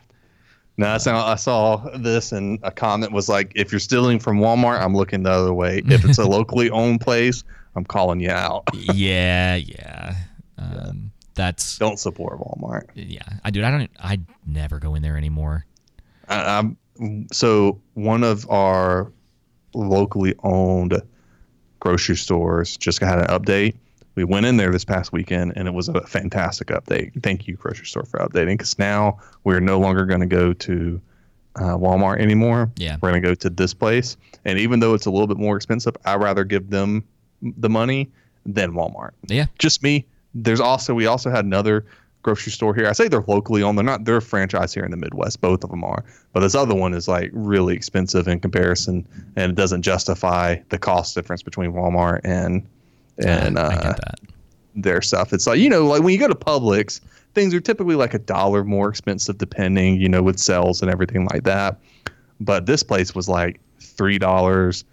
No, I saw, I saw this and a comment was like, if you're stealing from Walmart, I'm looking the other way. If it's a locally owned place, I'm calling you out. yeah, yeah. Um, That's don't support Walmart. Yeah, I dude, I don't. I never go in there anymore. I, I'm so one of our locally owned grocery stores just had an update. We went in there this past weekend and it was a fantastic update. Thank you, grocery store, for updating because now we're no longer going to go to uh, Walmart anymore. Yeah. We're going to go to this place. And even though it's a little bit more expensive, I'd rather give them the money than Walmart. Yeah. Just me. There's also, we also had another grocery store here. I say they're locally owned. They're not, they're a franchise here in the Midwest. Both of them are. But this other one is like really expensive in comparison and it doesn't justify the cost difference between Walmart and, and, uh, their stuff. It's like, you know, like when you go to Publix, things are typically like a dollar more expensive depending, you know, with sales and everything like that. But this place was like $3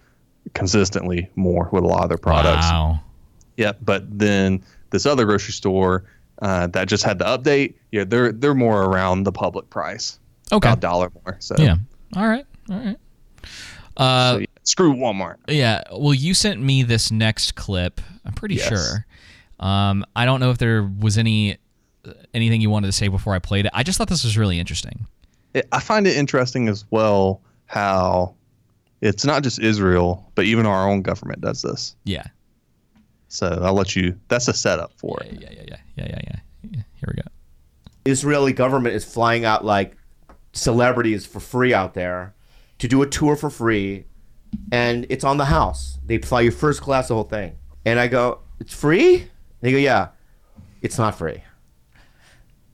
consistently more with a lot of their products. Wow. Yeah, but then this other grocery store uh, that just had the update, yeah, they're they're more around the Publix price. Okay. A dollar more. So Yeah. All right. All right. Uh, so, yeah, screw Walmart. Yeah. Well, you sent me this next clip. I'm pretty Yes. sure. Um, I don't know if there was any anything you wanted to say before I played it. I just thought this was really interesting. it, I find it interesting as well how it's not just Israel, but even our own government does this. Yeah. So I'll let you. That's a setup for it. Yeah, yeah, yeah, yeah, yeah, yeah. yeah. Here we go. Israeli government is flying out like celebrities for free out there to do a tour for free, and it's on the house. They fly you first class, the whole thing. And I go, it's free? And they go, yeah, it's not free.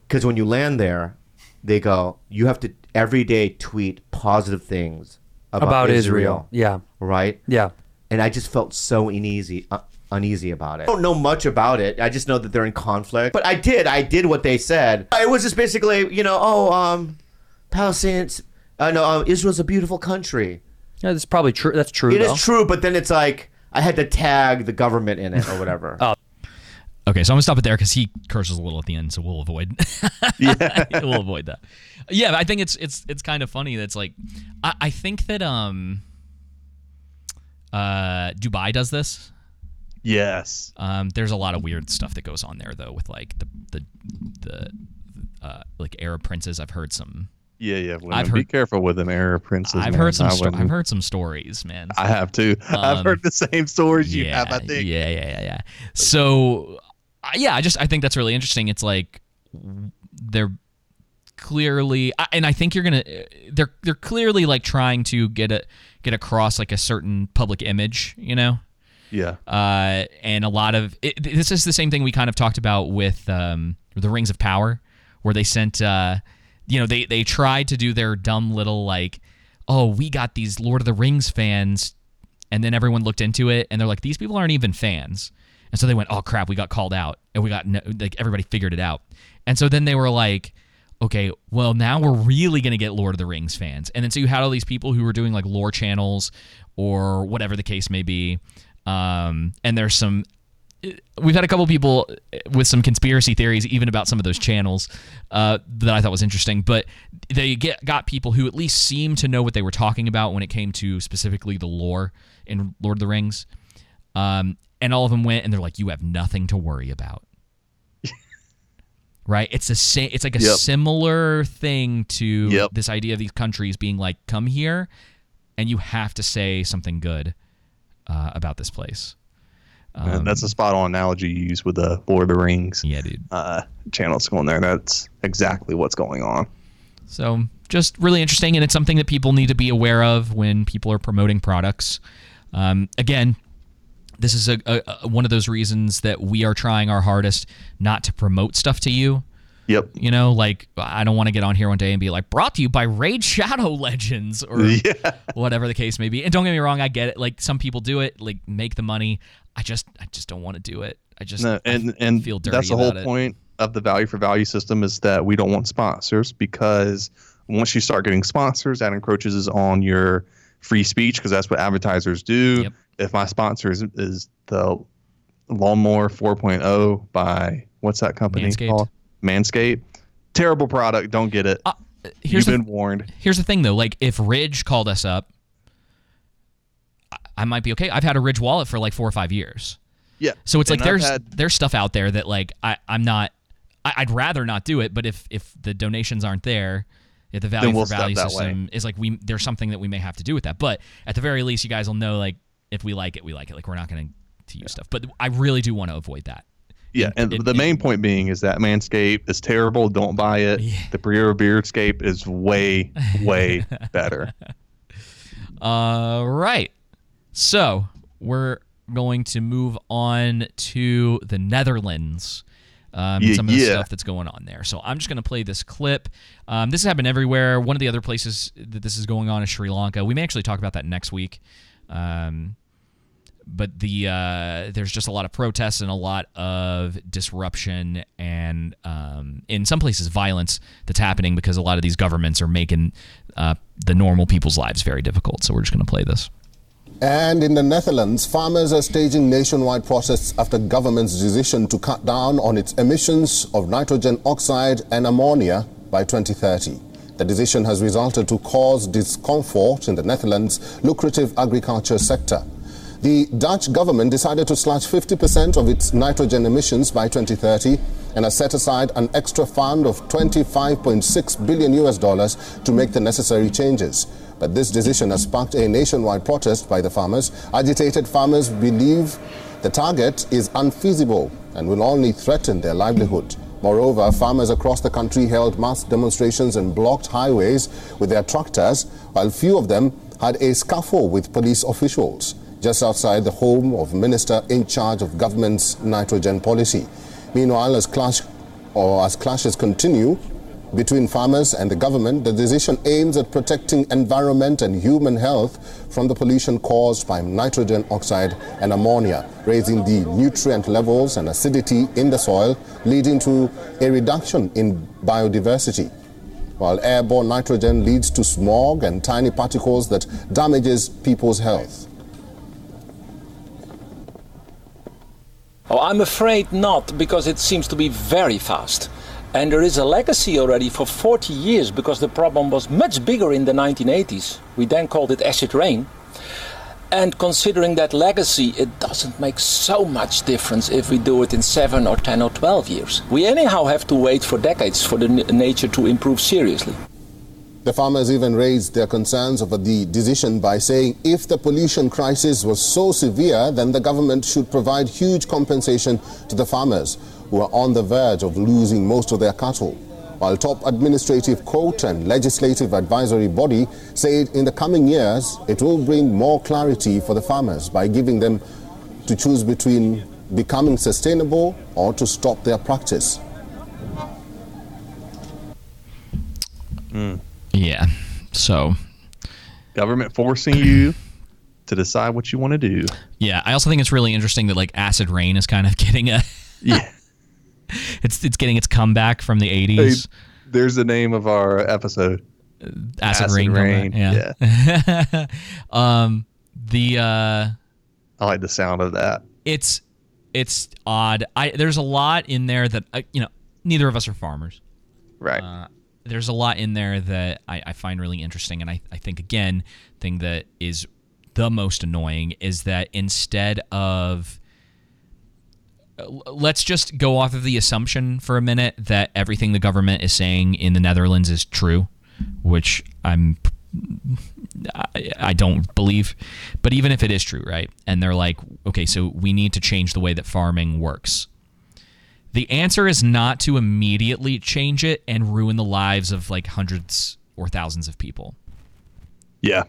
Because when you land there, they go, you have to every day tweet positive things about, About Israel. Israel. Yeah. Right? Yeah. And I just felt so uneasy. Uh, uneasy about it. I don't know much about it. I just know that they're in conflict. But I did. I did what they said. It was just basically, you know, oh, um, Palestinians. Uh, no, um, Israel's a beautiful country. Yeah, that's probably true. That's true. It is though. true, but then it's like I had to tag the government in it or whatever. oh. Okay, so I'm gonna stop it there because he curses a little at the end, so we'll avoid. yeah, we'll avoid that. Yeah, I think it's it's it's kind of funny. That's like, I, I think that um, uh, Dubai does this. Yes. Um, there's a lot of weird stuff that goes on there though, with like the the the uh, like Arab princes. I've heard some. Yeah, yeah. Women, I've heard, be careful with them Arab princes. I've man. heard some. Sto- I've heard some stories, man. I have too. I've Um, heard the same stories you yeah, have. I think. Yeah, yeah, yeah, yeah. So, yeah, I just I think that's really interesting. It's like they're clearly, and I think you're gonna they're they're clearly like trying to get a get across like a certain public image, you know. Yeah. Uh, and a lot of it, this is the same thing we kind of talked about with um, the Rings of Power, where they sent, uh, you know, they they tried to do their dumb little like, oh, we got these Lord of the Rings fans, and then everyone looked into it, and they're like, these people aren't even fans, and so they went, oh crap, we got called out, and we got like everybody figured it out, and so then they were like. Okay, well now we're really gonna get Lord of the Rings fans, and then so you had all these people who were doing like lore channels or whatever the case may be, um, and there's some we've had a couple people with some conspiracy theories even about some of those channels uh, that I thought was interesting. But they get got people who at least seemed to know what they were talking about when it came to specifically the lore in Lord of the Rings. Um, and all of them went and they're like, "You have nothing to worry about." right? It's the same. It's like a Yep. similar thing to Yep. this idea of these countries being like, "Come here, and you have to say something good uh, about this place." And that's a spot on analogy you use with the Lord of the Rings. Yeah, dude. Uh, channels going there. That's exactly what's going on. So just really interesting, and it's something that people need to be aware of when people are promoting products. Um, again, this is a, a, a- one of those reasons that we are trying our hardest not to promote stuff to you. Yep. You know, like I don't want to get on here one day and be like, brought to you by Raid Shadow Legends or Yeah. whatever the case may be. And don't get me wrong, I get it. Like some people do it, like make the money. I just, I just don't want to do it. I just, No, I and and feel dirty that's the whole it. point of the value for value system is that we don't want sponsors because once you start getting sponsors, that encroaches on your free speech because that's what advertisers do. If my sponsor is, is the Lawnmower 4.0 by what's that company Manscaped. called? Manscaped. Terrible product. Don't get it. Uh, here's You've been warned. Here's the thing though, like if Ridge called us up, I- I might be okay. I've had a Ridge wallet for like four or five years. Yeah. So it's like I've there's had- there's stuff out there that like I, I'm not I, I'd rather not do it, but if if the donations aren't there, if the value we'll for value that way. system is like we there's something that we may have to do with that. But at the very least you guys will know like if we like it, we like it. Like we're not gonna to use stuff. But I really do want to avoid that. Yeah, and the main point being is that Manscaped is terrible. Don't buy it. The Briere Beardscape is way, way better. All right. So we're going to move on to the Netherlands. Um, and some of the yeah. stuff that's going on there. So I'm just going to play this clip. Um, this has happened everywhere. One of the other places that this is going on is Sri Lanka. We may actually talk about that next week. Um, but the uh, there's just a lot of protests and a lot of disruption and um, in some places violence that's happening because a lot of these governments are making uh, the normal people's lives very difficult. So we're just going to play this. And in the Netherlands, farmers are staging nationwide protests after government's decision to cut down on its emissions of nitrogen oxide and ammonia by 2030. The decision has resulted to cause discomfort in the Netherlands' lucrative agriculture sector. The Dutch government decided to slash 50% of its nitrogen emissions by 2030 and has set aside an extra fund of 25.6 billion US dollars to make the necessary changes. But this decision has sparked a nationwide protest by the farmers. Agitated farmers believe the target is unfeasible and will only threaten their livelihood. Moreover, farmers across the country held mass demonstrations and blocked highways with their tractors, while few of them had a scuffle with police officials just outside the home of minister in charge of government's nitrogen policy. Meanwhile, as clash or as clashes continue, Between farmers and the government, the decision aims at protecting environment and human health from the pollution caused by nitrogen oxide and ammonia, raising the nutrient levels and acidity in the soil, leading to a reduction in biodiversity. While airborne nitrogen leads to smog and tiny particles that damages people's health. Oh, I'm afraid not, because it seems to be very fast. And there is a legacy already for 40 years because the problem was much bigger in the 1980s. We then called it acid rain. And considering that legacy, it doesn't make so much difference if we do it in 7 or 10 or 12 years. We anyhow have to wait for decades for the nature to improve seriously. The farmers even raised their concerns over the decision by saying if the pollution crisis was so severe, then the government should provide huge compensation to the farmers who are on the verge of losing most of their cattle. While top administrative court and legislative advisory body said in the coming years it will bring more clarity for the farmers by giving them to choose between becoming sustainable or to stop their practice. Hmm. Yeah. So government forcing you to decide what you want to do. Yeah, I also think it's really interesting that like acid rain is kind of getting a yeah. It's it's getting its comeback from the Hey, 80s. there's the name of our episode. Acid, rain, comeback, Yeah. um the uh I like the sound of that. it's it's odd. I there's a lot in there that uh, you know neither of us are farmers. Right. Uh, there's a lot in there that I, I find really interesting, and I, I think again thing that is the most annoying is that instead of l- let's just go off of the assumption for a minute that everything the government is saying in the Netherlands is true, which I'm I, I don't believe. But even if it is true, right? And they're like, okay, so we need to change the way that farming works. The answer is not to immediately change it and ruin the lives of like hundreds or thousands of people. Yeah.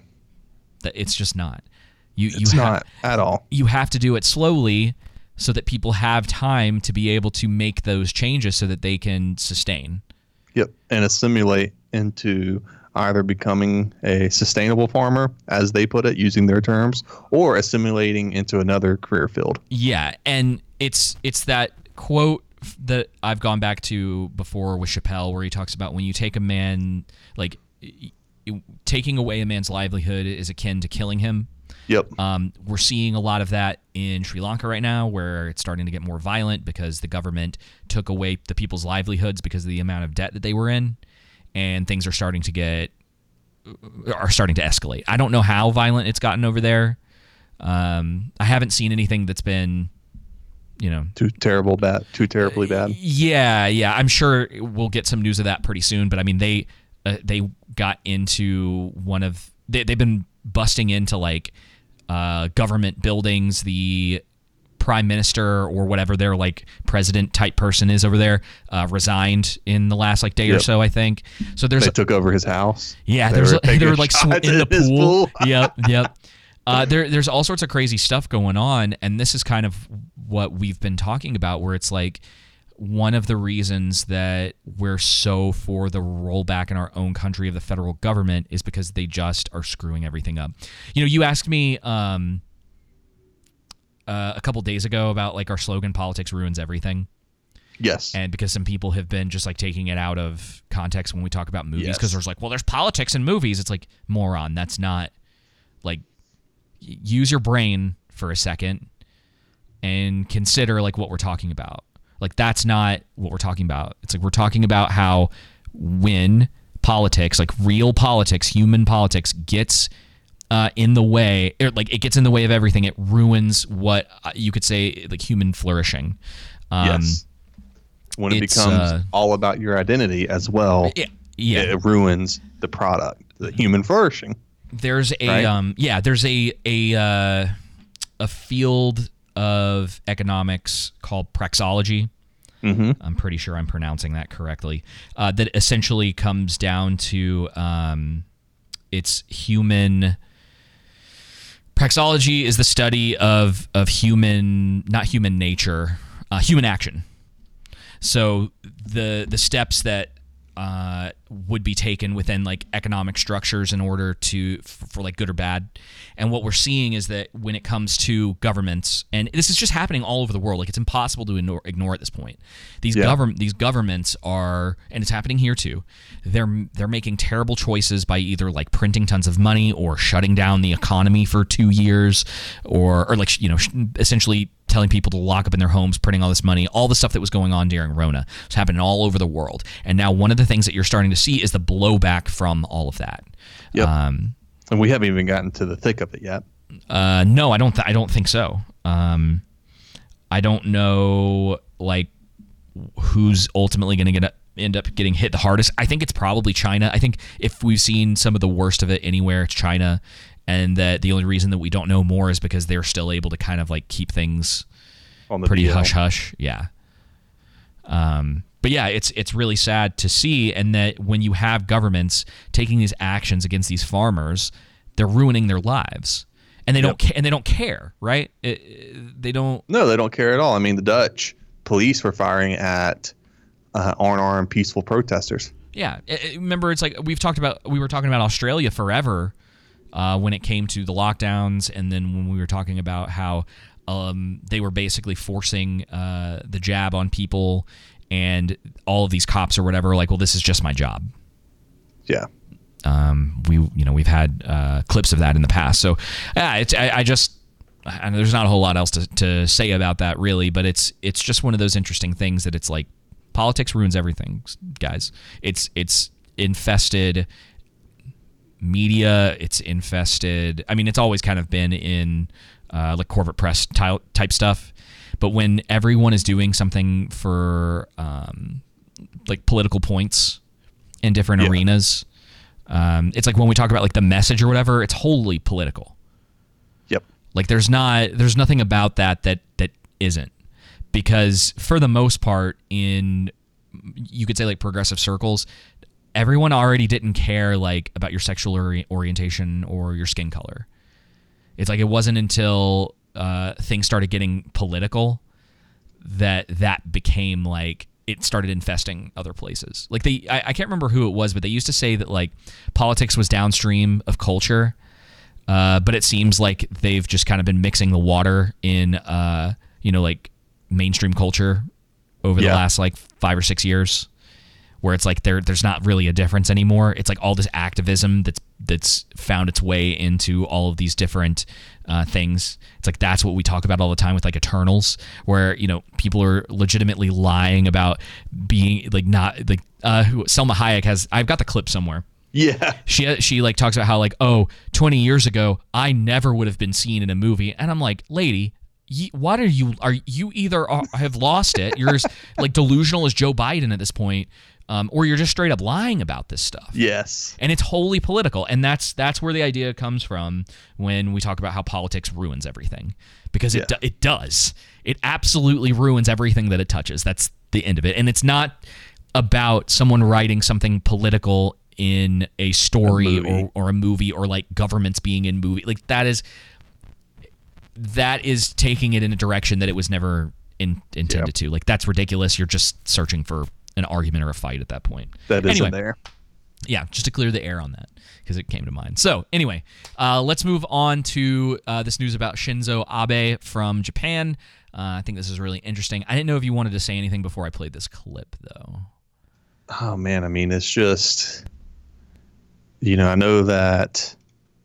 It's just not. You It's you not at all. You have to do it slowly so that people have time to be able to make those changes so that they can sustain. Yep. And assimilate into either becoming a sustainable farmer, as they put it, using their terms, or assimilating into another career field. Yeah, and it's it's that quote that I've gone back to before with Chappelle, where he talks about when you take a man like taking away a man's livelihood is akin to killing him. Yep. Um, we're seeing a lot of that in Sri Lanka right now, where it's starting to get more violent because the government took away the people's livelihoods because of the amount of debt that they were in, and things are starting to get are starting to escalate. I don't know how violent it's gotten over there. Um, I haven't seen anything that's been, you know, Too terrible bad. Too terribly bad. yeah, yeah. I'm sure we'll get some news of that pretty soon. But I mean, they uh, they got into one of they they've been busting into like uh, government buildings. The prime minister or whatever their like president type person is over there uh, resigned in the last like day or so. I think so. There's they took over his house. yeah, They there's were a, they were like sw- in the his pool. yep, yep. Uh, there, there's all sorts of crazy stuff going on, and this is kind of what we've been talking about, where it's like one of the reasons that we're so for the rollback in our own country of the federal government is because they just are screwing everything up. You know, you asked me um, uh, a couple days ago about like our slogan "Politics ruins everything." Yes. And because some people have been just like taking it out of context when we talk about movies, Yes. because there's like, well, there's politics in movies. It's like, moron, that's not like y- use your brain for a second and consider like what we're talking about. Like that's not what we're talking about. It's like we're talking about how when politics, like real politics, human politics gets uh, in the way, or like it gets in the way of everything. It ruins what uh, you could say like human flourishing. Um, yes. When it becomes uh, all about your identity as well, Yeah, yeah. it ruins the product, the human flourishing. there's a Right? um yeah there's a a uh, a field of economics called praxeology Mhm. i'm pretty sure i'm pronouncing that correctly. Uh, that essentially comes down to um it's human praxeology is the study of of human not human nature uh, human action. So the the steps that uh, would be taken within like economic structures in order to for, for like good or bad. And what we're seeing is that when it comes to governments, and this is just happening all over the world, like it's impossible to ignore, ignore at this point. These Yeah. government these governments are, and it's happening here too. They're they're making terrible choices by either like printing tons of money or shutting down the economy for two years, or or like you know essentially telling people to lock up in their homes, printing all this money, all the stuff that was going on during Rona. It's happening all over the world. And now one of the things that you're starting to see is the blowback from all of that. Yep. Um, and we haven't even gotten to the thick of it yet. uh, no, I don't. Th- I don't think so. Um, I don't know like who's ultimately going to get end up getting hit the hardest. I think it's probably China. I think if we've seen some of the worst of it anywhere, it's China, and that the only reason that we don't know more is because they're still able to kind of like keep things On the pretty DL. hush hush. Yeah. Um, but yeah, it's it's really sad to see, and that when you have governments taking these actions against these farmers, they're ruining their lives, and they don't ca- and they don't care, right? It- it- they don't. No, they don't care at all. I mean, the Dutch police were firing at uh, unarmed peaceful protesters. Yeah, I- I- remember it's like we've talked about. We were talking about Australia forever uh, when it came to the lockdowns, and then when we were talking about how um, they were basically forcing uh, the jab on people, and all of these cops or whatever, like, well, this is just my job. Yeah. Um, we you know we've had uh, clips of that in the past, so yeah, it's I, I just. And there's not a whole lot else to, to say about that really, but it's it's just one of those interesting things that it's like politics ruins everything, guys. It's it's infested media. It's infested. I mean, it's always kind of been in uh, like corporate press type type stuff. But when everyone is doing something for um, like political points in different arenas, um, it's like when we talk about like the message or whatever. It's wholly political. Yep. Like there's not there's nothing about that that that isn't because for the most part in you could say like progressive circles everyone already didn't care like about your sexual ori- orientation or your skin color. It's like it wasn't until uh, things started getting political that that became like it started infesting other places. Like they I, I can't remember who it was but they used to say that like politics was downstream of culture uh, but it seems like they've just kind of been mixing the water in, uh, you know, like mainstream culture over the last like five or six years, where it's like there there's not really a difference anymore. It's like all this activism that's that's found its way into all of these different uh, things. It's like that's what we talk about all the time with like Eternals, where you know people are legitimately lying about being like not like uh, who, Salma Hayek has. I've got the clip somewhere. Yeah. She she like talks about how like oh 20 years ago I never would have been seen in a movie and I'm like lady what are you are you either are, have lost it you're as like delusional as Joe Biden at this point um, or you're just straight up lying about this stuff. Yes. and it's wholly political. And that's that's where the idea comes from when we talk about how politics ruins everything. Because it do, it does. It absolutely ruins everything that it touches. That's the end of it. And it's not about someone writing something political in a story or, or a movie or like governments being in movie. Like that is that is taking it in a direction that it was never in, intended to. Like that's ridiculous. You're just searching for an argument or a fight at that point That isn't Anyway, there. yeah, just to clear the air on that because it came to mind. So anyway, uh, let's move on to uh, this news about Shinzo Abe from Japan. Uh, I think this is really interesting. I didn't know if you wanted to say anything before I played this clip, though. Oh man, I mean, it's just, you know, I know that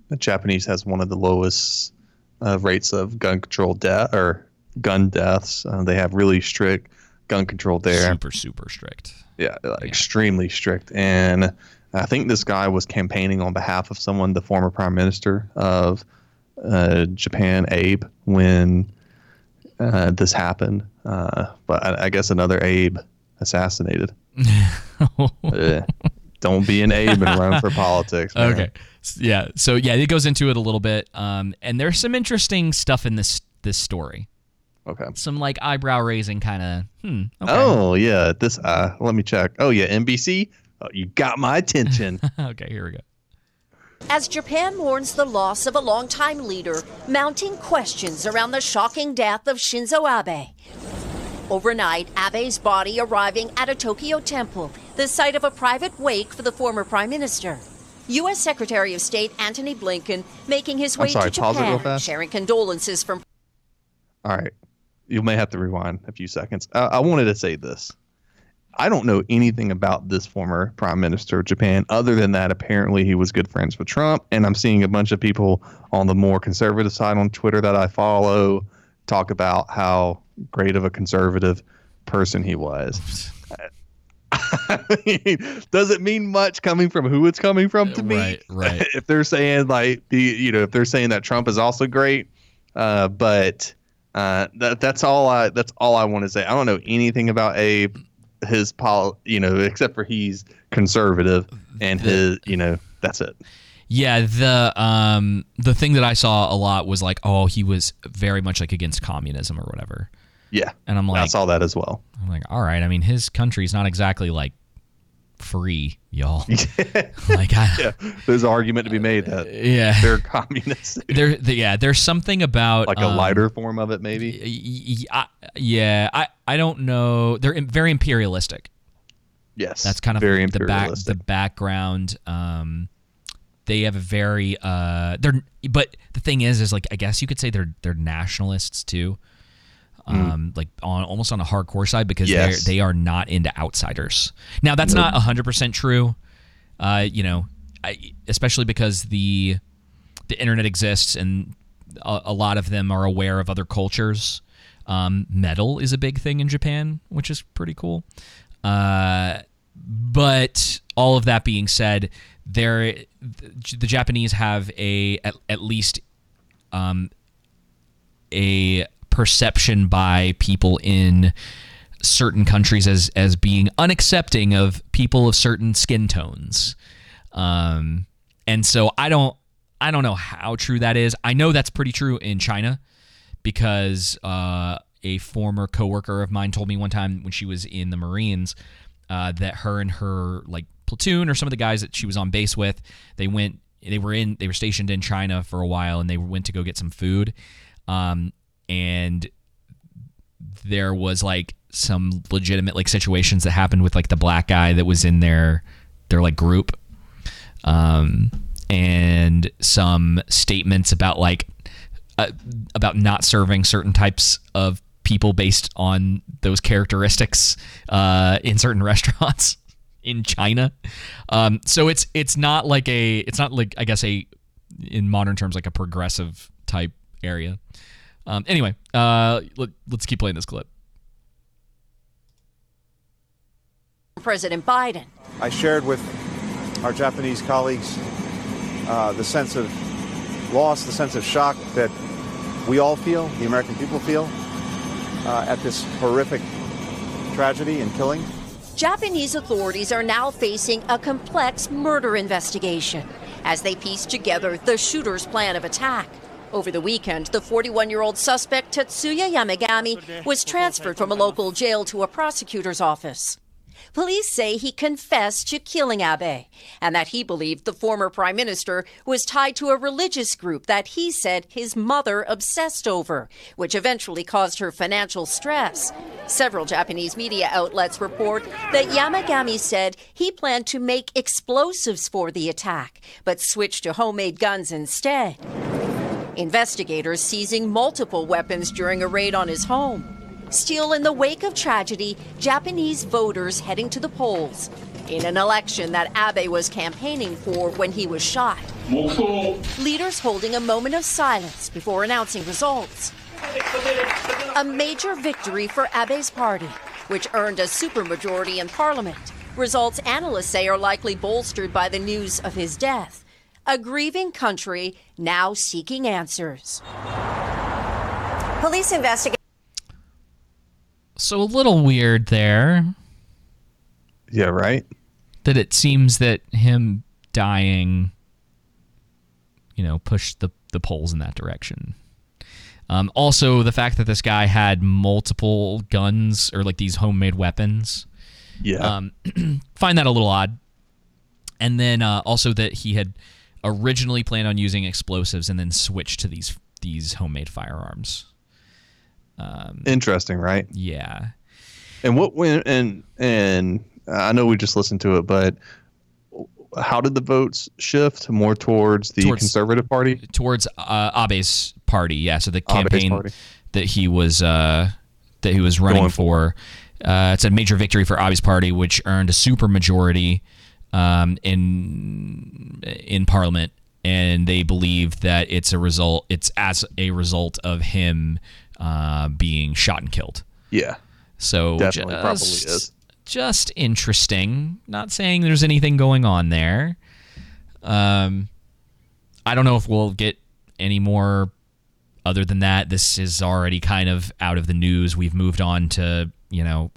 the Japanese has one of the lowest uh, rates of gun control death or gun deaths. Uh, they have really strict gun control there. Super, super strict. Yeah, like, extremely strict. And I think this guy was campaigning on behalf of someone, the former prime minister of uh, Japan, Abe, when uh, this happened. Uh, but I, I guess another Abe assassinated. Don't be an Abe and run for politics. man. Okay. Yeah. So yeah, it goes into it a little bit, um, and there's some interesting stuff in this this story. Okay. Some like eyebrow raising kind of. Hmm. Okay. Oh yeah, this. Uh, let me check. Oh yeah, NBC. Oh, you got my attention. okay. Here we go. As Japan mourns the loss of a longtime leader, mounting questions around the shocking death of Shinzo Abe. Overnight, Abe's body arriving at a Tokyo temple the site of a private wake for the former prime minister. U.S. Secretary of State Antony Blinken making his way sorry, to pause it real Japan, sharing condolences from All right. You may have to rewind a few seconds. Uh, I wanted to say this. I don't know anything about this former prime minister of Japan other than that apparently he was good friends with Trump. And I'm seeing a bunch of people on the more conservative side on Twitter that I follow talk about how great of a conservative person he was. I mean, does it mean much coming from who it's coming from to me? Right, right. if they're saying like the you know if they're saying that Trump is also great, uh, but uh, that that's all I that's all I want to say. I don't know anything about Abe, his pol you know except for he's conservative and his you know that's it. Yeah, the um the thing that I saw a lot was like, oh, he was very much like against communism or whatever. Yeah, and I'm like, I saw that as well. I'm like, all right. I mean, his country's not exactly like free, y'all. like, I, yeah, there's an argument to be made that yeah they're communists. there, the, yeah, there's something about like a um, lighter form of it, maybe. y- y- I- yeah, I I don't know. They're very imperialistic. Yes, that's kind of very the back the background. Um, they have a very uh, they're but the thing is, is like I guess you could say they're they're nationalists too. Um, like on almost on a hardcore side because Mm. Yes. they they are not into outsiders. Now that's Nope. not hundred percent true. Uh, you know, I, especially because the the internet exists and a, a lot of them are aware of other cultures. Um, metal is a big thing in Japan, which is pretty cool. Uh, but all of that being said, there the Japanese have a at, at least um, a perception by people in certain countries as as being unaccepting of people of certain skin tones. Um, and so I don't I don't know how true that is. I know that's pretty true in China because uh, a former coworker of mine told me one time when she was in the Marines uh, that her and her like platoon or some of the guys that she was on base with, they went they were in they were stationed in China for a while and they went to go get some food. Um, and there was like some legitimate like situations that happened with like the black guy that was in their their like group. Um and some statements about like uh, about not serving certain types of people based on those characteristics uh in certain restaurants in China. Um so it's it's not like a it's not like I guess a in modern terms like a progressive type area um anyway uh let, let's keep playing this clip President Biden. I shared with our Japanese colleagues uh, the sense of loss, the sense of shock that we all feel, the American people feel, uh, at this horrific tragedy and killing. Japanese authorities are now facing a complex murder investigation as they piece together the shooter's plan of attack. Over the weekend, the 41 year old suspect, Tetsuya Yamagami, was transferred from a local jail to a prosecutor's office. Police say he confessed to killing Abe and that he believed the former prime minister was tied to a religious group that he said his mother obsessed over, which eventually caused her financial stress. Several Japanese media outlets report that Yamagami said he planned to make explosives for the attack, but switched to homemade guns instead. Investigators seizing multiple weapons during a raid on his home. Still, in the wake of tragedy, Japanese voters heading to the polls in an election that Abe was campaigning for when he was shot. Leaders holding a moment of silence before announcing results. A major victory for Abe's party, which earned a supermajority in parliament. Results analysts say are likely bolstered by the news of his death. A grieving country now seeking answers. Police investigate. so a little weird there Yeah, right. that it seems that him dying you know pushed the the polls in that direction um, also the fact that this guy had multiple guns or like these homemade weapons Yeah. um, find that a little odd and then uh, also that he had originally planned on using explosives and then switched to these these homemade firearms um, Interesting, right? yeah And what went and and I know we just listened to it, but how did the votes shift more towards the Towards- Conservative Party? towards uh, Abe's party. Yeah, so the campaign that he was uh, that he was running Going for. Uh, it's a major victory for Abe's party, which earned a super majority um, in in Parliament, and they believe that it's a result. It's as a result of him uh, being shot and killed. Yeah, So Definitely, probably just, is. just interesting. Not saying there's anything going on there. Um, I don't know if we'll get any more other than that. This is already kind of out of the news. We've moved on to you know,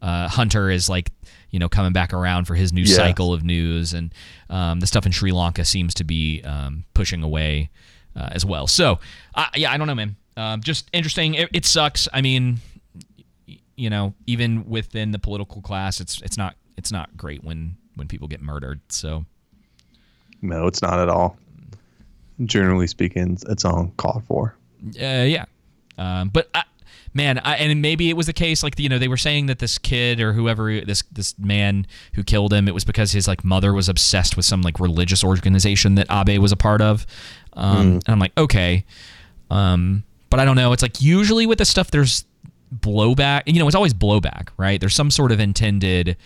uh, Hunter is like you know coming back around for his new Yeah. cycle of news, and um, the stuff in Sri Lanka seems to be um, pushing away uh, as well. So uh, yeah, I don't know, man. Um, just interesting. It, it sucks. I mean, you know, even within the political class, it's it's not it's not great when when people get murdered. So No, it's not at all. Generally speaking, it's all called for. Uh, yeah. Um, but I, man, I, and maybe it was the case like you know they were saying that this kid or whoever this this man who killed him it was because his like mother was obsessed with some like religious organization that Abe was a part of. Um, Mm. And I'm like, okay, um, but I don't know. It's like usually with this stuff there's blowback. You know, it's always blowback, right? There's some sort of intended.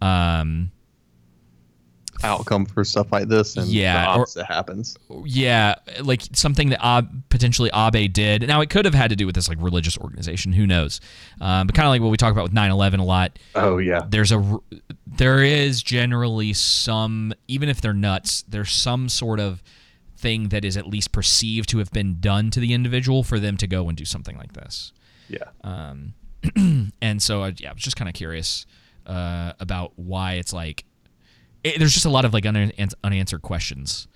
Um, Outcome for stuff like this, and Yeah, the or- opposite happens. Yeah, like something that Ab, potentially Abe did. Now it could have had to do with this like religious organization. Who knows? Um, but kind of like what we talk about with 9/11 a lot. Oh yeah. There's a r- there is generally some even if they're nuts. There's some sort of thing that is at least perceived to have been done to the individual for them to go and do something like this. Yeah. Um, and so I, yeah, I was just kind of curious uh, about why it's like it, there's just a lot of like un- unanswered questions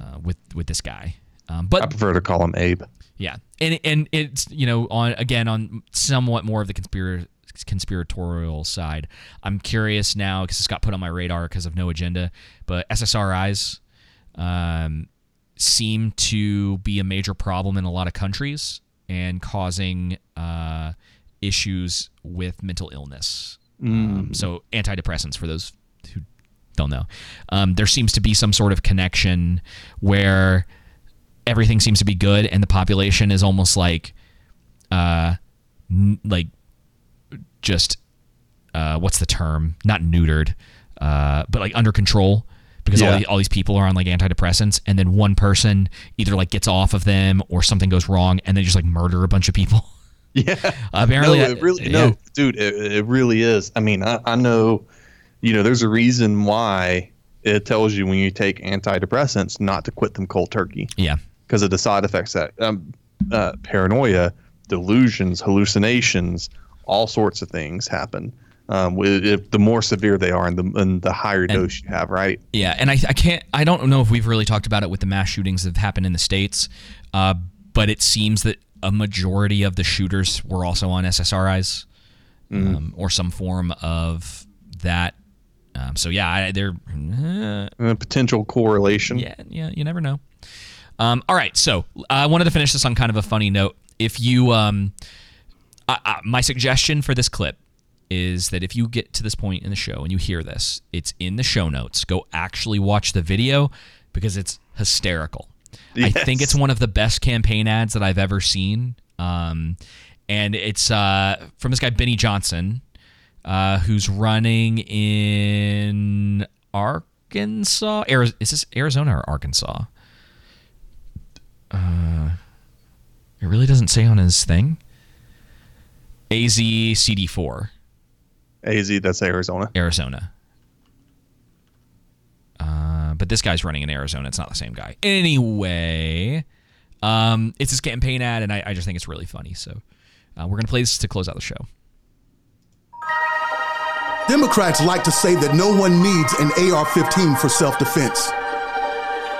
uh, with with this guy. Um, but I prefer to call him Abe. yeah, and and it's you know on again on somewhat more of the conspiracy conspiratorial side. I'm curious now because it's got put on my radar because of No Agenda. But SSRIs um, seem to be a major problem in a lot of countries and causing uh, issues with mental illness. Um, Mm. so antidepressants for those who don't know. Um, there seems to be some sort of connection where everything seems to be good and the population is almost like uh n- like just uh what's the term not neutered uh but like under control because all, Yeah. the, all these people are on like antidepressants and then one person either like gets off of them or something goes wrong and they just like murder a bunch of people Yeah. apparently no, it really yeah. no, dude, it, it really is. I mean, I, I know, you know, there's a reason why it tells you when you take antidepressants not to quit them cold turkey. Yeah. Because of the side effects that um, uh, paranoia, delusions, hallucinations, all sorts of things happen. Um, with, if the more severe they are, and the and the higher dose you have, right? Yeah, and I, I can't I don't know if we've really talked about it with the mass shootings that have happened in the states, uh, but it seems that a majority of the shooters were also on SSRIs Mm. um, or some form of that. Um, so yeah, I, they're uh, A potential correlation. Yeah, yeah, you never know. Um, all right, so I wanted to finish this on kind of a funny note. If you, um, I, I, my suggestion for this clip is that if you get to this point in the show and you hear this, it's in the show notes. Go actually watch the video because it's hysterical. I think it's one of the best campaign ads that I've ever seen. Um, and it's uh, from this guy Benny Johnson, uh, who's running in Arkansas. Ari- is this Arizona or Arkansas? Uh, it really doesn't say on his thing. AZ CD4. AZ, that's Arizona. Arizona. Uh, but this guy's running in Arizona. It's not the same guy. Anyway, um, it's his campaign ad, and I, I just think it's really funny. So uh, we're gonna play this to close out the show. Democrats like to say that no one needs an AR 15 for self defense,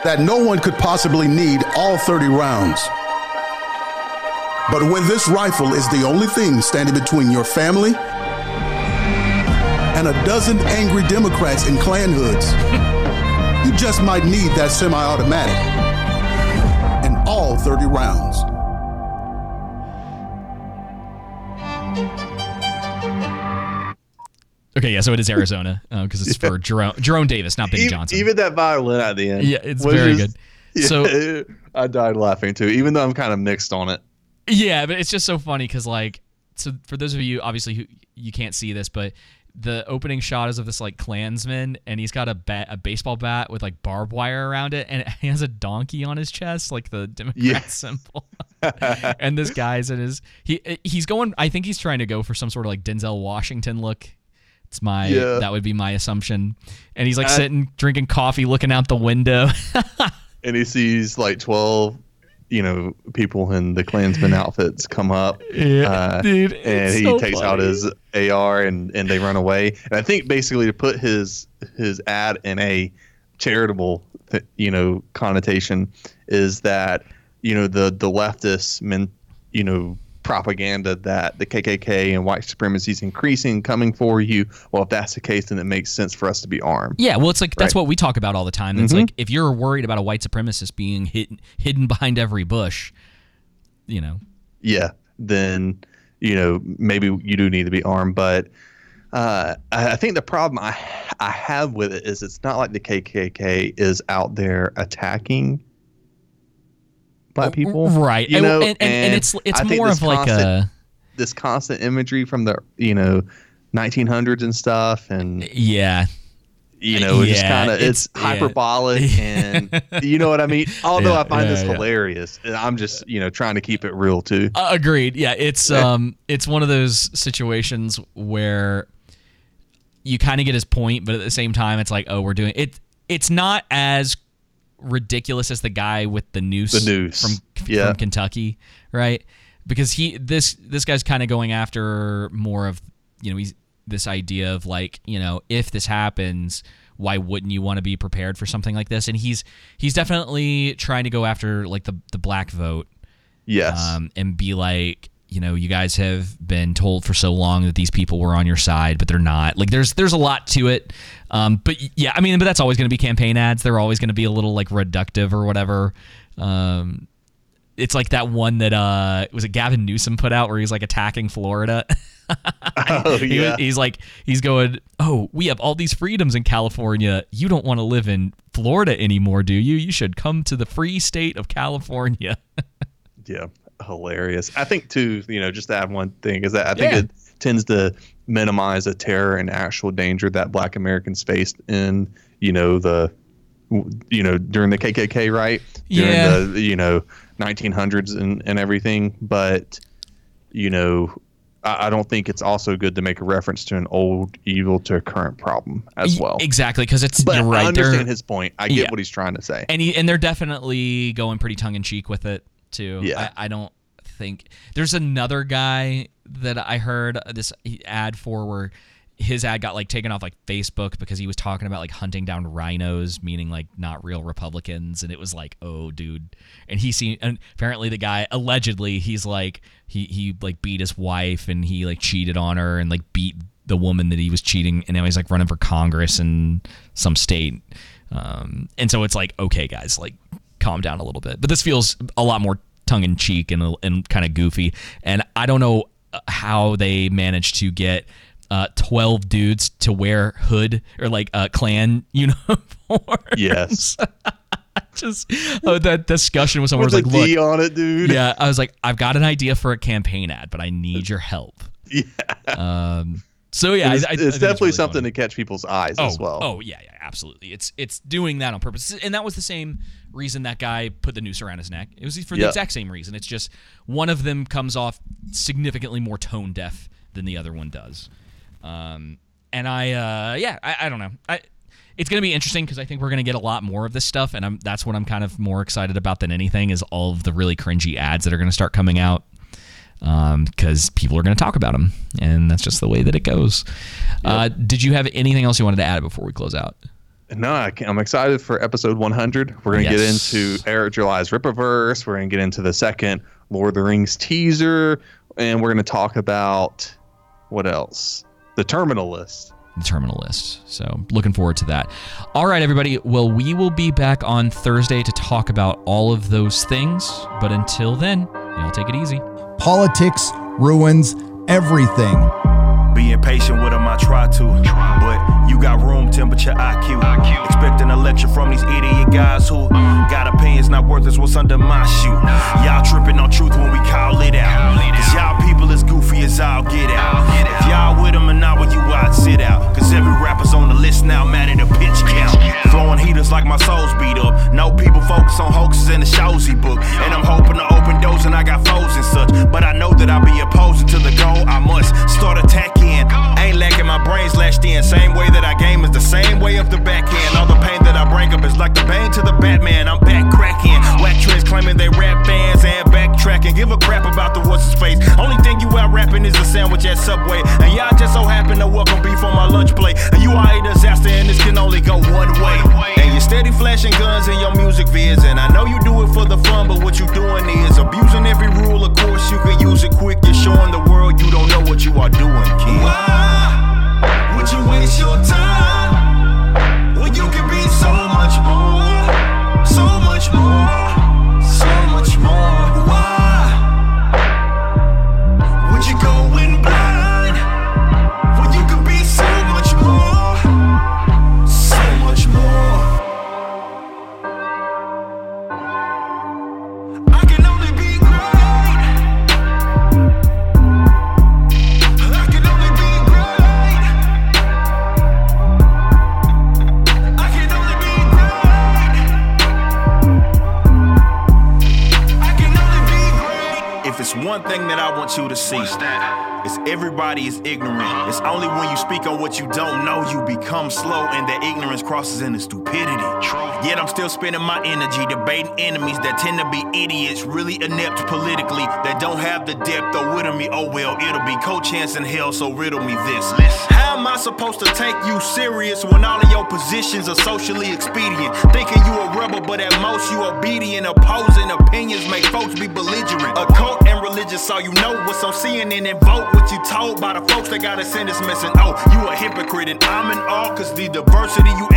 that no one could possibly need all 30 rounds. But when this rifle is the only thing standing between your family and a dozen angry Democrats in Klan hoods, you just might need that semi automatic and all 30 rounds. Okay, yeah, so it is Arizona uh, because it's for Jerome, Jerome Davis, not Benny even, Johnson. even that violin at the end. Yeah, it's very just- good. So- I died laughing too, even though I'm kind of mixed on it. Yeah, but it's just so funny because like, so for those of you obviously who you can't see this, but the opening shot is of this like Klansman, and he's got a bat, a baseball bat with like barbed wire around it, and he has a donkey on his chest, like the Democrat Yeah. symbol. and this guy's in his he uh, he's going. I think he's trying to go for some sort of like Denzel Washington look. It's my Yeah. that would be my assumption. And he's like sitting drinking coffee, looking out the window. and he sees like 12 you know people in the klansman outfits come up Yeah, uh, dude, and he so takes out his ar and and they run away and i think basically to put his his ad in a charitable th- you know connotation is that you know the the leftist men you know propaganda that the KKK and white supremacy is increasing coming for you well if that's the case then it makes sense for us to be armed Yeah, well, it's like that's Right. what we talk about all the time. It's Mhm. like if you're worried about a white supremacist being hidden hidden behind every bush, you know. yeah, then you know maybe you do need to be armed. But uh, I I think the problem I I have with it is it's not like the KKK is out there attacking black people, right. You And- know, and- and- and it's- it's I more of like a- this constant imagery from the you know 1900s and stuff, and Yeah. you know, it's just Yeah, kind of it's- it's, yeah. hyperbolic, and you know what I mean. Although Yeah, I find yeah, this yeah. hilarious, and I'm just you know trying to keep it real too. Uh, agreed. Yeah, it's um it's one of those situations where you kind of get his point, but at the same time it's like, "Oh, we're doing it it's not as ridiculous as the guy with the noose, The noose. from Yeah. from Kentucky, right? Because he this this guy's kind of going after more of, you know, he's this idea of like, you know, if this happens, why wouldn't you want to be prepared for something like this? And he's he's definitely trying to go after like the the black vote Yes. um, and be like, you know, you guys have been told for so long that these people were on your side, but they're not. Like, there's there's a lot to it. Um, but yeah, I mean, but that's always going to be campaign ads. They're always going to be a little like reductive or whatever. Um, it's like that one that uh was it Gavin Newsom put out where he's like attacking Florida. Oh He was- he's like he's going, "Oh, we have all these freedoms in California. You don't want to live in Florida anymore, do you? You should come to the free state of California." Yeah, hilarious. I think too, you know, just to add one thing is that I think Yeah. it tends to minimize the terror and actual danger that Black Americans faced in, you know, the, you know, during the KKK, right? During Yeah. the, you know, 1900s and and everything. But, you know, I, I don't think it's also good to make a reference to an old evil to a current problem as well. Exactly, because it's But you're right. I understand his point. I get Yeah. what he's trying to say. and he, and they're definitely going pretty tongue in cheek with it too. Yeah. I, I don't think there's another guy that I heard this ad for where his ad got like taken off like Facebook because he was talking about like hunting down rhinos, meaning like not real Republicans, and it was like, oh, dude. And he seen and apparently the guy allegedly he's like he he like beat his wife and he like cheated on her and like beat the woman that he was cheating, and now he's like running for Congress in some state. Um, and so it's like, okay, guys, like calm down a little bit. But this feels a lot more tongue in cheek and and kind of goofy. And I don't know uh, how they managed to get uh, twelve dudes to wear hood or like uh, Klan uniforms. Yes. Just oh, that discussion with someone With was like, D look, on it, dude. Yeah, I was like, I've got an idea for a campaign ad, but I need your help. Yeah. Um. So yeah, it's, I, I, I it's think definitely really something funny. to catch people's eyes oh, as well. Oh yeah, yeah, absolutely. It's it's doing that on purpose, and that was the same reason that guy put the noose around his neck. It was for the Yep. exact same reason. It's just one of them comes off significantly more tone deaf than the other one does. Um, and I, uh, yeah, I, I don't know. I, it's going to be interesting because I think we're going to get a lot more of this stuff, and I'm that's what I'm kind of more excited about than anything is all of the really cringy ads that are going to start coming out because people are going to talk about them, and that's just the way that it goes. Uh, did you have anything else you wanted to add before we close out? No, I I'm excited for episode 100. We're going to Yes. get into Eric July's Rippaverse. We're going to get into the second Lord of the Rings teaser. And we're going to talk about what else? The Terminal List. the Terminal List. So looking forward to that. All right, everybody. Well, we will be back on Thursday to talk about all of those things. But until then, y'all take it easy. Politics ruins everything. Being patient with them, I try to. But you got room temperature IQ. Expecting a lecture from these idiot guys who got opinions not worth is what's under my shoe. Y'all tripping on truth when we call it out. Cause y'all people as goofy as I'll get out. If y'all with them and not with you, I'd sit out. Cause every rapper's on the list now, mad at a pitch count. Flowing heaters like my soul's beat up. No people focus on hoaxes in the shows he book. And I'm hoping to open doors and I got foes and such. But I know that I'll be opposing to the goal. I must start attacking. Lacking my brains lashed in. Same way that I game is the same way of the backhand. All the pain that I bring up is like the bane to the Batman. I'm back cracking. Whack trends claiming they rap fans and backtracking. Give a crap about the what's his face. Only thing you out rapping is a sandwich at Subway. And y'all just so happen to welcome beef on my lunch plate. And you are a disaster and this can only go one way. And you steady flashing guns in your music vids. And I know you do it for the fun, but what you doing is abusing every rule. Of course, you can use it quick. You're showing the world you don't know what you are doing, kid. You waste your time speak on what you don't know you become slow, and that ignorance crosses into stupidity. Yet I'm still spending my energy debating enemies that tend to be idiots, really inept politically, that don't have the depth or wit of me. Oh well, it'll be co-chance in hell, so riddle me this. How am I supposed to take you serious when all of your positions are socially expedient? Thinking you a rebel, but at most you obedient. Opposing opinions make folks be belligerent. Occult and religious, so you know what's on CNN and vote what you told by the folks that got a sentence missing. Oh, you a hypocrite, and I'm in awe, cause the diversity you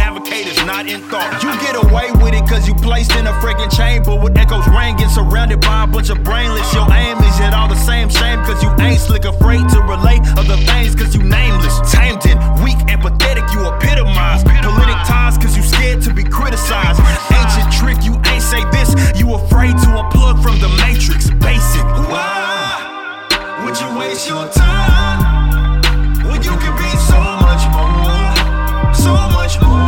not in thought. You get away with it cause you placed in a freaking chamber with echoes ringing, surrounded by a bunch of brainless. Your aim is yet all the same shame cause you ain't slick, afraid to relate other things cause you nameless. Tamed and weak and pathetic, you epitomize. Politic ties cause you scared to be criticized. Ancient trick, you ain't say this, you afraid to unplug from the matrix. Basic. Why would you waste your time when you could be so much more? so much more.